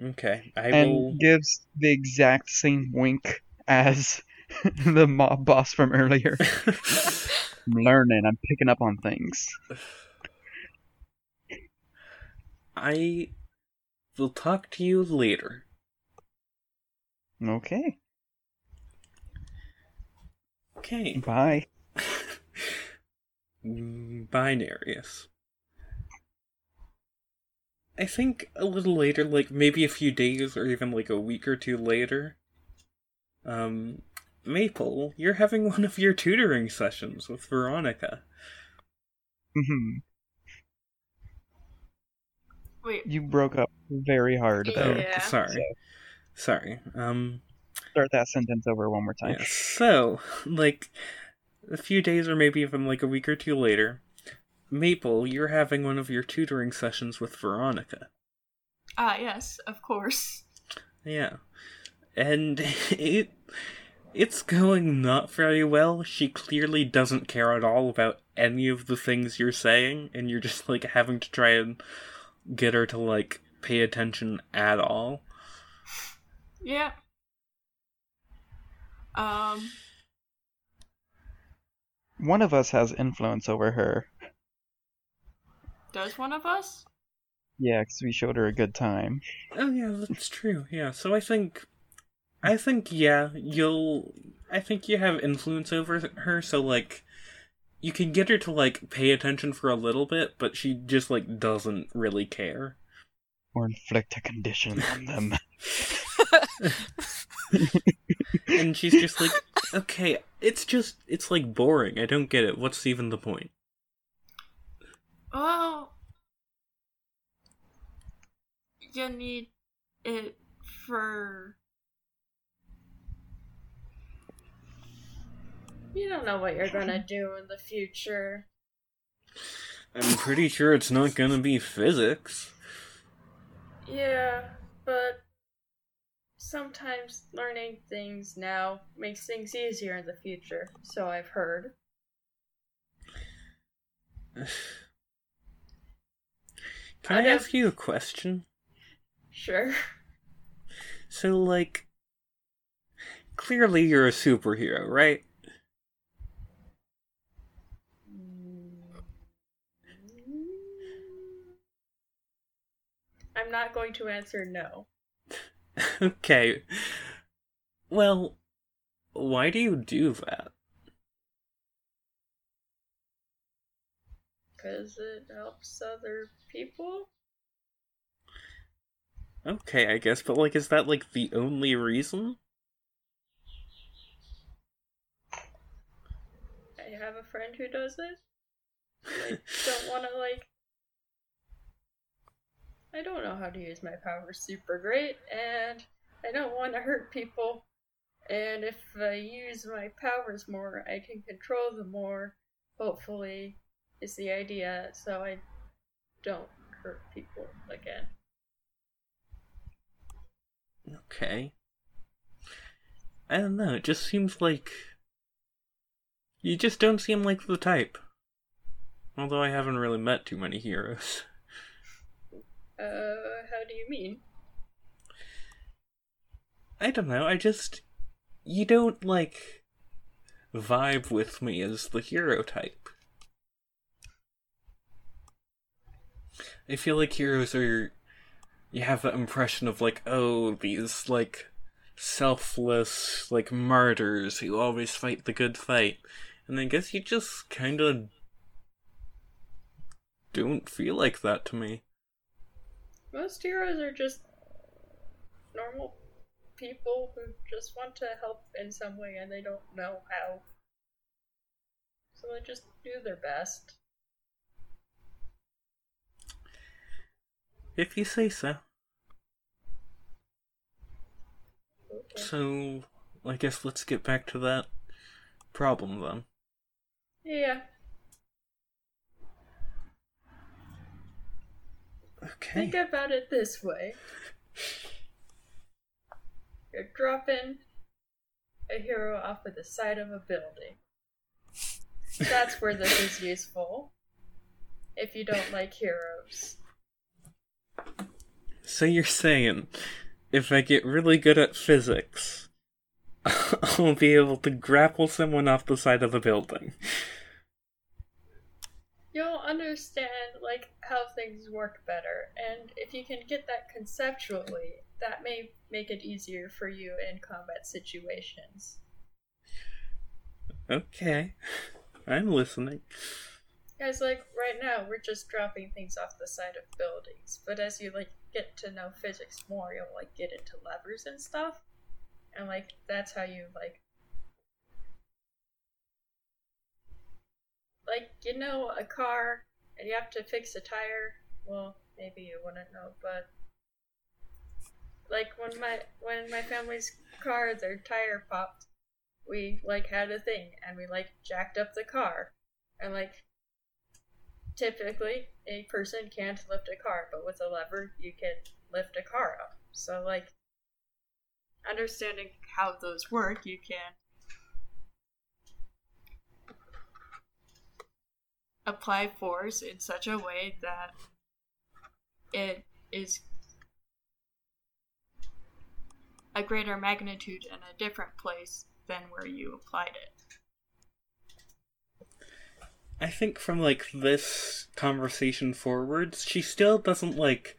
[SPEAKER 2] Okay, I
[SPEAKER 4] and
[SPEAKER 2] will.
[SPEAKER 4] gives the exact same wink as (laughs) the mob boss from earlier. (laughs) I'm learning. I'm picking up on things.
[SPEAKER 2] I will talk to you later.
[SPEAKER 4] Okay.
[SPEAKER 2] Okay.
[SPEAKER 4] Bye. (laughs)
[SPEAKER 2] Binarius. I think a little later, like maybe a few days or even like a week or two later, um, Maple, you're having (laughs) one of your tutoring sessions with Veronica.
[SPEAKER 4] Mm-hmm.
[SPEAKER 5] Wait,
[SPEAKER 4] You broke up very hard.
[SPEAKER 5] Yeah.
[SPEAKER 2] Oh,
[SPEAKER 4] There.
[SPEAKER 2] sorry. Sorry. Um,
[SPEAKER 4] Start that sentence over one more time.
[SPEAKER 2] yeah, so, like, a few days or maybe even like a week or two later, Maple, you're having one of your tutoring sessions with Veronica.
[SPEAKER 5] Ah, yes, of course.
[SPEAKER 2] Yeah. And (laughs) it it's going not very well. She clearly doesn't care at all about any of the things you're saying, and you're just like having to try and get her to like pay attention at all.
[SPEAKER 5] Yeah. Um,
[SPEAKER 4] One of us has influence over her.
[SPEAKER 5] Does one of us?
[SPEAKER 4] Yeah, because we showed her a good time.
[SPEAKER 2] Oh yeah, that's true. Yeah, so I think I think yeah, you'll I think you have influence over her so like you can get her to like pay attention for a little bit, but she just like doesn't really care.
[SPEAKER 4] Or inflict a condition on them. (laughs) (laughs)
[SPEAKER 2] And she's just like, "Okay, it's just it's like boring. I don't get it. What's even the point?"
[SPEAKER 5] Well, you need it for. You don't know what you're gonna do in the future.
[SPEAKER 2] I'm pretty sure it's not going to be physics.
[SPEAKER 5] Yeah, but sometimes learning things now makes things easier in the future, so I've heard. (sighs) (laughs)
[SPEAKER 2] Can
[SPEAKER 5] I
[SPEAKER 2] I ask you a question?
[SPEAKER 5] Sure.
[SPEAKER 2] So, like, clearly you're a superhero, right? Mm.
[SPEAKER 5] I'm not going to answer no. (laughs)
[SPEAKER 2] okay. Well, why do you do that?
[SPEAKER 5] Because it helps other people?
[SPEAKER 2] Okay, I guess, but like, is that like the only reason?
[SPEAKER 5] I have a friend who does it. I (laughs) don't want to, like. I don't know how to use my powers super great, and I don't want to hurt people. And if I use my powers more, I can control them more, hopefully, is the idea, so I don't hurt people again.
[SPEAKER 2] Okay. I don't know, it just seems like. You just don't seem like the type. Although I haven't really met too many heroes.
[SPEAKER 5] Uh, how do you mean?
[SPEAKER 2] I don't know, I just. You don't, like. vibe with me as the hero type. I feel like heroes are. You have that impression of, like, oh, these, like, selfless, like, martyrs who always fight the good fight. And I guess you just kinda. don't feel like that to me.
[SPEAKER 5] Most heroes are just normal people who just want to help in some way and they don't know how. So they just do their best.
[SPEAKER 2] If you say so.
[SPEAKER 5] Okay.
[SPEAKER 2] So, I guess let's get back to that problem then.
[SPEAKER 5] Yeah.
[SPEAKER 2] Okay.
[SPEAKER 5] Think about it this way. You're dropping a hero off of the side of a building. That's where this is useful. If you don't like heroes.
[SPEAKER 2] So you're saying if I get really good at physics, (laughs) I'll be able to grapple someone off the side of a building.
[SPEAKER 5] You'll understand like how things work better, and if you can get that conceptually, that may make it easier for you in combat situations.
[SPEAKER 2] Okay. I'm listening.
[SPEAKER 5] Guys, like right now, we're just dropping things off the side of buildings, but as you like get to know physics more, you'll like get into levers and stuff, and like that's how you like like you know a car and you have to fix a tire. Well, maybe you wouldn't know, but like when my when my family's car their tire popped, we like had a thing and we like jacked up the car and like typically a person can't lift a car, but with a lever you can lift a car up. So like understanding how those work, you can apply force in such a way that it is a greater magnitude in a different place than where you applied it.
[SPEAKER 2] I think from like this conversation forwards, she still doesn't like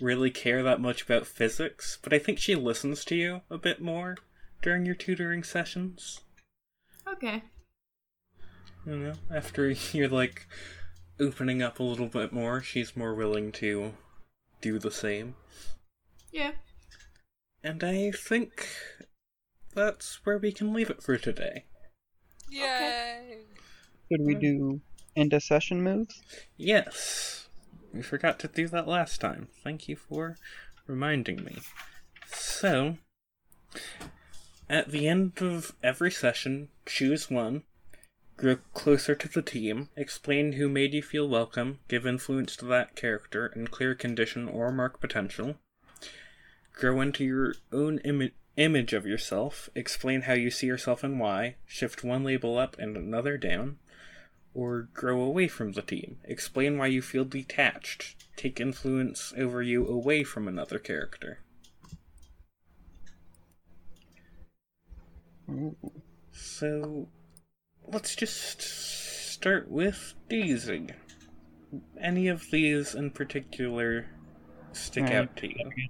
[SPEAKER 2] really care that much about physics, but I think she listens to you a bit more during your tutoring sessions.
[SPEAKER 5] Okay.
[SPEAKER 2] You know, after (laughs) you're like opening up a little bit more, she's more willing to do the same.
[SPEAKER 5] Yeah.
[SPEAKER 2] And I think that's where we can leave it for today.
[SPEAKER 3] Yay!
[SPEAKER 4] Should we mm-hmm. do end of session moves?
[SPEAKER 2] Yes, we forgot to do that last time. Thank you for reminding me. So, at the end of every session, choose one, grow closer to the team, explain who made you feel welcome, give influence to that character, and clear condition or mark potential. Grow into your own imi- image of yourself, explain how you see yourself and why, shift one label up and another down, or grow away from the team. Explain why you feel detached. Take influence over you away from another character. So, let's just start with Daisy. Any of these in particular stick
[SPEAKER 4] Right.
[SPEAKER 2] out to you?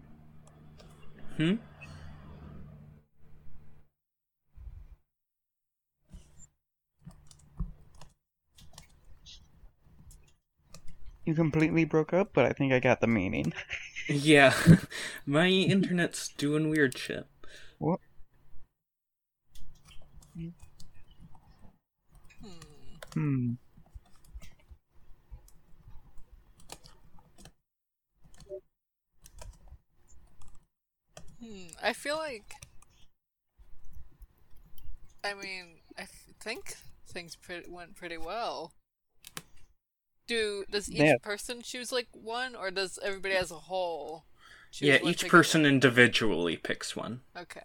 [SPEAKER 2] Hmm?
[SPEAKER 4] You completely broke up, but I think I got the meaning.
[SPEAKER 2] Yeah, (laughs) my internet's doing weird shit.
[SPEAKER 4] What?
[SPEAKER 3] Hmm.
[SPEAKER 4] Hmm.
[SPEAKER 3] Hmm. I feel like. I mean, I f- think things pre- went pretty well. Do does each
[SPEAKER 4] Yeah.
[SPEAKER 3] person choose like one, or does everybody as a whole? Choose
[SPEAKER 2] Yeah,
[SPEAKER 3] one
[SPEAKER 2] each
[SPEAKER 3] together?
[SPEAKER 2] person individually picks one.
[SPEAKER 3] Okay.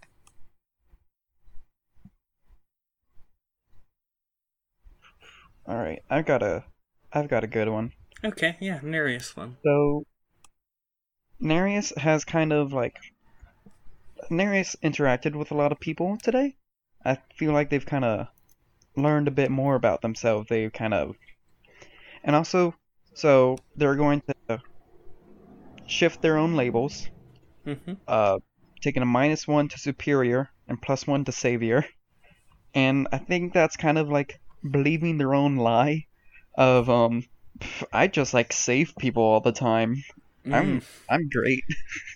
[SPEAKER 4] All right, I've got a, I've got a good one.
[SPEAKER 2] Okay, yeah, Nereus one.
[SPEAKER 4] So, Nereus has kind of like, Nereus interacted with a lot of people today. I feel like they've kind of learned a bit more about themselves. They've kind of, and also, so they're going to shift their own labels.
[SPEAKER 2] Mm-hmm.
[SPEAKER 4] uh, taking a minus one to superior and plus one to savior. And I think that's kind of like believing their own lie of um I just like save people all the time. I'm I'm great.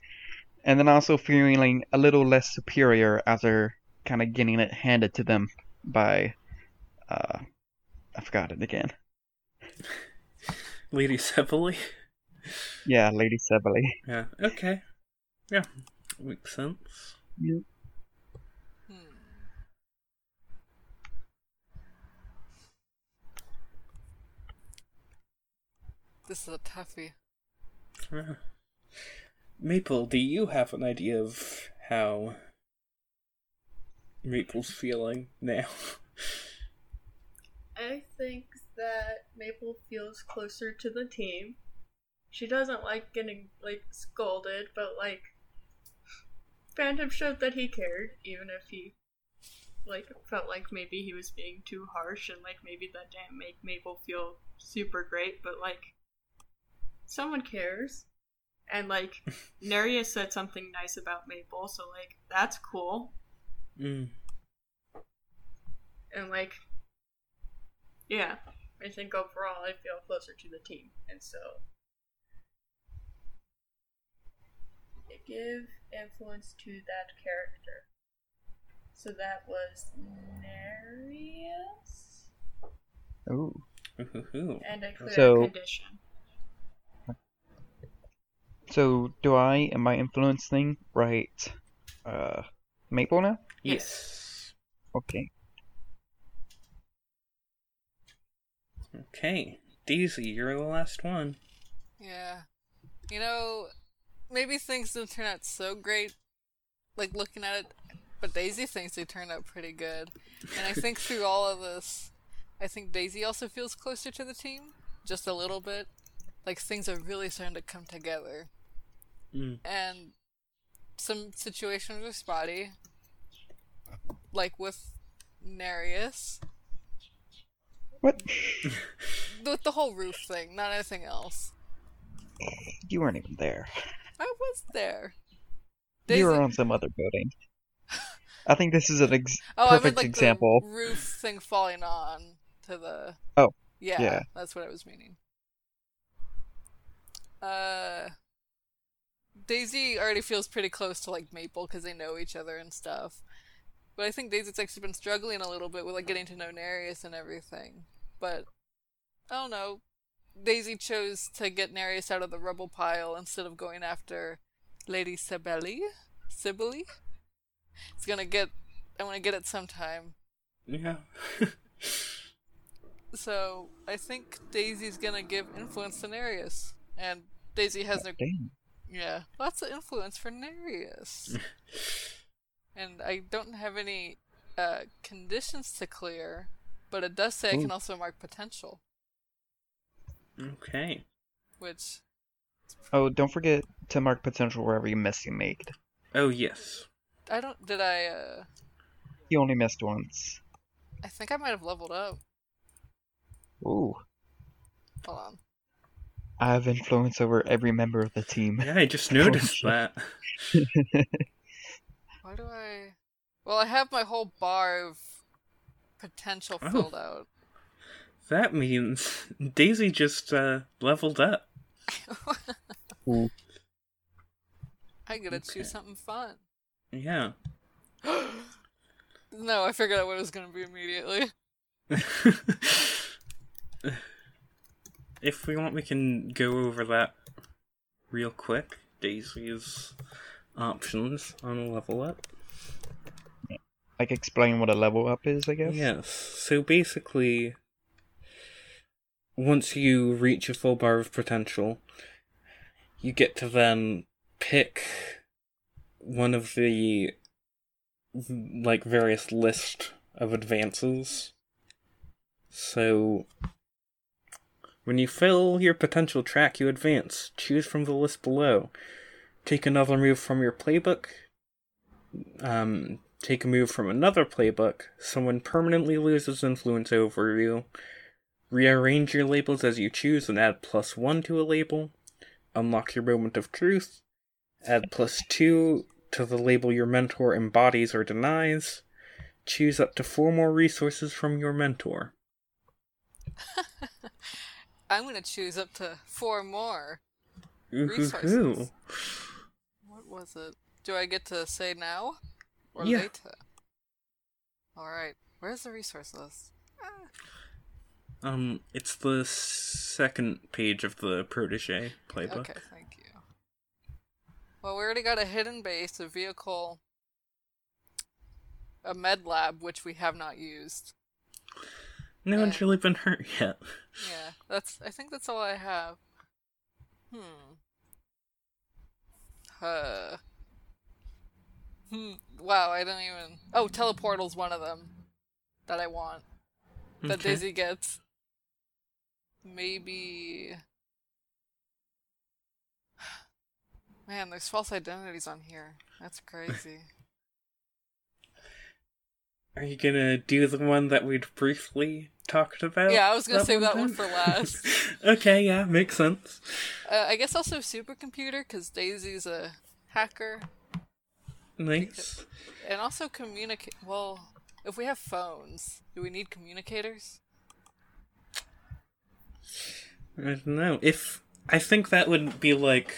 [SPEAKER 4] (laughs) and then also feeling a little less superior after kind of getting it handed to them by uh I forgot it again. (laughs)
[SPEAKER 2] Lady Sepali.
[SPEAKER 4] Yeah, Lady Sebely.
[SPEAKER 2] Yeah. Okay. Yeah. Makes sense.
[SPEAKER 3] Hmm. This is a toughie.
[SPEAKER 2] Uh, Maple, do you have an idea of how Maple's feeling now?
[SPEAKER 5] I think that Maple feels closer to the team. She doesn't like getting like scolded, but like Phantom showed that he cared, even if he like felt like maybe he was being too harsh and like maybe that didn't make Maple feel super great, but like someone cares. And like (laughs) Nereus said something nice about Maple, so like that's cool.
[SPEAKER 2] Mm.
[SPEAKER 5] And like yeah, I think overall I feel closer to the team. And so I give influence to that character. So that was Nereus
[SPEAKER 4] Ooh.
[SPEAKER 2] Ooh.
[SPEAKER 5] and a clear
[SPEAKER 4] So-
[SPEAKER 5] condition.
[SPEAKER 4] So do I in my influence thing write uh Maple now?
[SPEAKER 2] Yes.
[SPEAKER 4] Okay.
[SPEAKER 2] Okay. Daisy, you're the last one.
[SPEAKER 3] Yeah. You know, maybe things didn't turn out so great, like looking at it, but Daisy thinks they turned out pretty good. And I think through all of this, I think Daisy also feels closer to the team, just a little bit. Like things are really starting to come together.
[SPEAKER 2] Mm.
[SPEAKER 3] And some situations are spotty, like with Nereus,
[SPEAKER 4] What? (laughs)
[SPEAKER 3] with the whole roof thing, not anything else.
[SPEAKER 4] You weren't even there.
[SPEAKER 3] I was there.
[SPEAKER 4] You were on some other building. I think this is an ex- (laughs)
[SPEAKER 3] Oh, I meant
[SPEAKER 4] perfect
[SPEAKER 3] like
[SPEAKER 4] example.
[SPEAKER 3] the roof thing falling on to the.
[SPEAKER 4] Oh,
[SPEAKER 3] Yeah,
[SPEAKER 4] yeah.
[SPEAKER 3] that's what I was meaning. Uh, Daisy already feels pretty close to like Maple because they know each other and stuff. But I think Daisy's actually been struggling a little bit with like getting to know Nereus and everything. But I don't know. Daisy chose to get Nereus out of the rubble pile instead of going after Lady Sibeli. Sibeli. It's gonna get. I'm gonna get it sometime.
[SPEAKER 2] Yeah. (laughs)
[SPEAKER 3] So I think Daisy's gonna give influence to Nereus, and Daisy has no
[SPEAKER 4] Damn.
[SPEAKER 3] yeah lots of influence for Nereus. (laughs) and I don't have any uh, conditions to clear, but it does say I can also mark potential,
[SPEAKER 2] okay.
[SPEAKER 3] which
[SPEAKER 4] Oh, don't forget to mark potential wherever you missed you made.
[SPEAKER 2] Oh, yes.
[SPEAKER 3] I don't. Did I? uh...
[SPEAKER 4] You only missed once.
[SPEAKER 3] I think I might have leveled up.
[SPEAKER 4] Ooh.
[SPEAKER 3] Hold on.
[SPEAKER 4] I have influence over every member of the team.
[SPEAKER 2] Yeah, I just noticed that. (laughs)
[SPEAKER 3] Why do I? Well, I have my whole bar of potential
[SPEAKER 2] Oh.
[SPEAKER 3] filled out. (laughs)
[SPEAKER 2] That means (laughs) Daisy just uh, leveled up.
[SPEAKER 4] Ooh. (laughs)
[SPEAKER 3] I gotta
[SPEAKER 2] Okay.
[SPEAKER 3] choose something fun.
[SPEAKER 2] Yeah. (gasps)
[SPEAKER 3] No, I figured out what it was gonna be immediately.
[SPEAKER 2] if we want, we can go over that real quick. Daisy's options on a level up.
[SPEAKER 4] Like explain what a level up is, I guess.
[SPEAKER 2] Yes. So basically, once you reach a full bar of potential, you get to then pick one of the like various list of advances. So when you fill your potential track, you advance. Choose from the list below. Take another move from your playbook. Um, take a move from another playbook. Someone permanently loses influence over you. Rearrange your labels as you choose and add plus one to a label. Unlock your moment of truth. Add plus two to the label your mentor embodies or denies. Choose up to four more resources from your mentor. (laughs)
[SPEAKER 3] I'm gonna choose up to four more.
[SPEAKER 2] Ooh,
[SPEAKER 3] Resources. What was it? Do I get to say now? Or
[SPEAKER 2] Yeah.
[SPEAKER 3] later? Alright. Where's the resource list? Ah,
[SPEAKER 2] Um, it's the second page of the protege playbook.
[SPEAKER 3] okay, thank you. Well, we already got a hidden base, a vehicle, a med lab, which we have not used.
[SPEAKER 2] No one's
[SPEAKER 3] Uh,
[SPEAKER 2] really been hurt (laughs) yet.
[SPEAKER 3] Yeah, that's. I think that's all I have. Hmm. Uh. Hmm. Wow, I don't even. Oh, teleportal's one of them that I want. That
[SPEAKER 2] Okay.
[SPEAKER 3] Daisy gets. Maybe. (sighs) Man, there's false identities on here. That's crazy.
[SPEAKER 2] Are you gonna do the one that we'd briefly talked about?
[SPEAKER 3] Yeah, I was gonna save that one for (laughs) last.
[SPEAKER 2] okay, yeah, makes sense.
[SPEAKER 3] uh, I guess also supercomputer, because Daisy's a hacker.
[SPEAKER 2] Nice.
[SPEAKER 3] And also communicate. Well, if we have phones, do we need communicators?
[SPEAKER 2] I don't know. If I think that would be like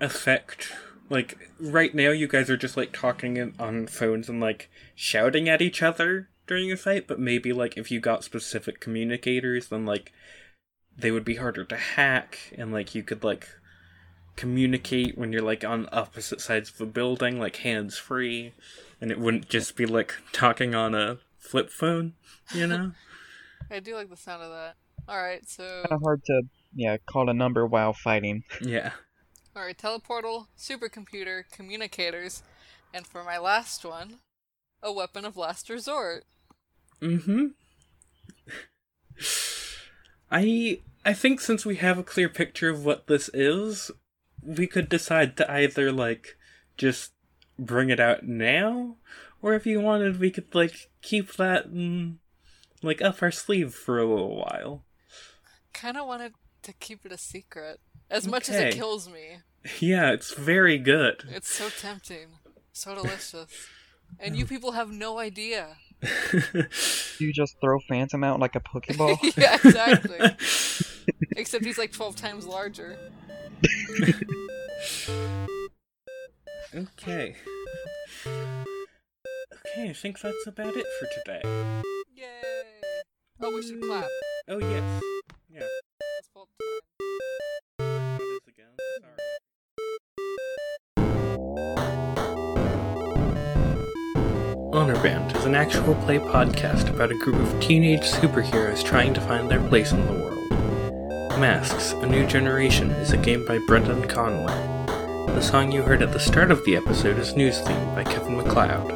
[SPEAKER 2] affect like right now you guys are just like talking in, on phones and like shouting at each other during a fight, but maybe like if you got specific communicators then like they would be harder to hack and like you could like communicate when you're like on opposite sides of the building like hands free and it wouldn't just be like talking on a flip phone, you know? (laughs)
[SPEAKER 3] I do like the sound of that. Alright, so.
[SPEAKER 4] Kind of hard to yeah call a number while fighting.
[SPEAKER 2] Yeah.
[SPEAKER 3] Alright, teleportal, supercomputer, communicators, and for my last one, a weapon of last resort.
[SPEAKER 2] Mm-hmm. I I think since we have a clear picture of what this is, we could decide to either like just bring it out now, or if you wanted, we could like keep that like up our sleeve for a little while.
[SPEAKER 3] Kinda wanted to keep it a secret. As much as it kills me.
[SPEAKER 2] Yeah, it's very good.
[SPEAKER 3] It's so tempting. So (laughs) delicious. And you people have no idea. (laughs)
[SPEAKER 4] You just throw Phantom out like a Pokeball. (laughs)
[SPEAKER 3] yeah, exactly. Except he's like 12 times larger.
[SPEAKER 2] okay. Okay, I think that's about it for today.
[SPEAKER 3] Yay! Oh, we should clap.
[SPEAKER 2] Oh yes. Yeah. Honor Band is an actual play podcast about a group of teenage superheroes trying to find their place in the world. Masks, A New Generation is a game by Brendan Conway. The song you heard at the start of the episode is News Theme by Kevin MacLeod.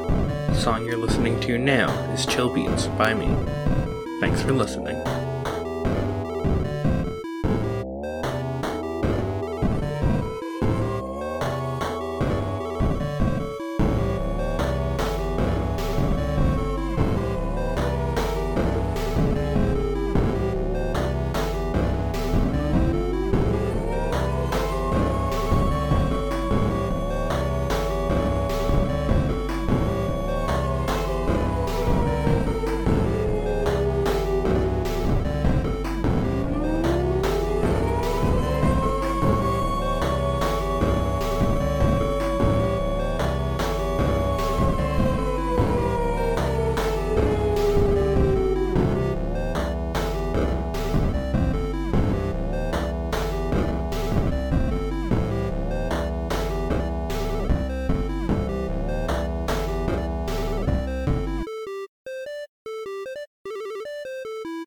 [SPEAKER 2] The song you're listening to now is Chill Beats by me. Thanks for listening.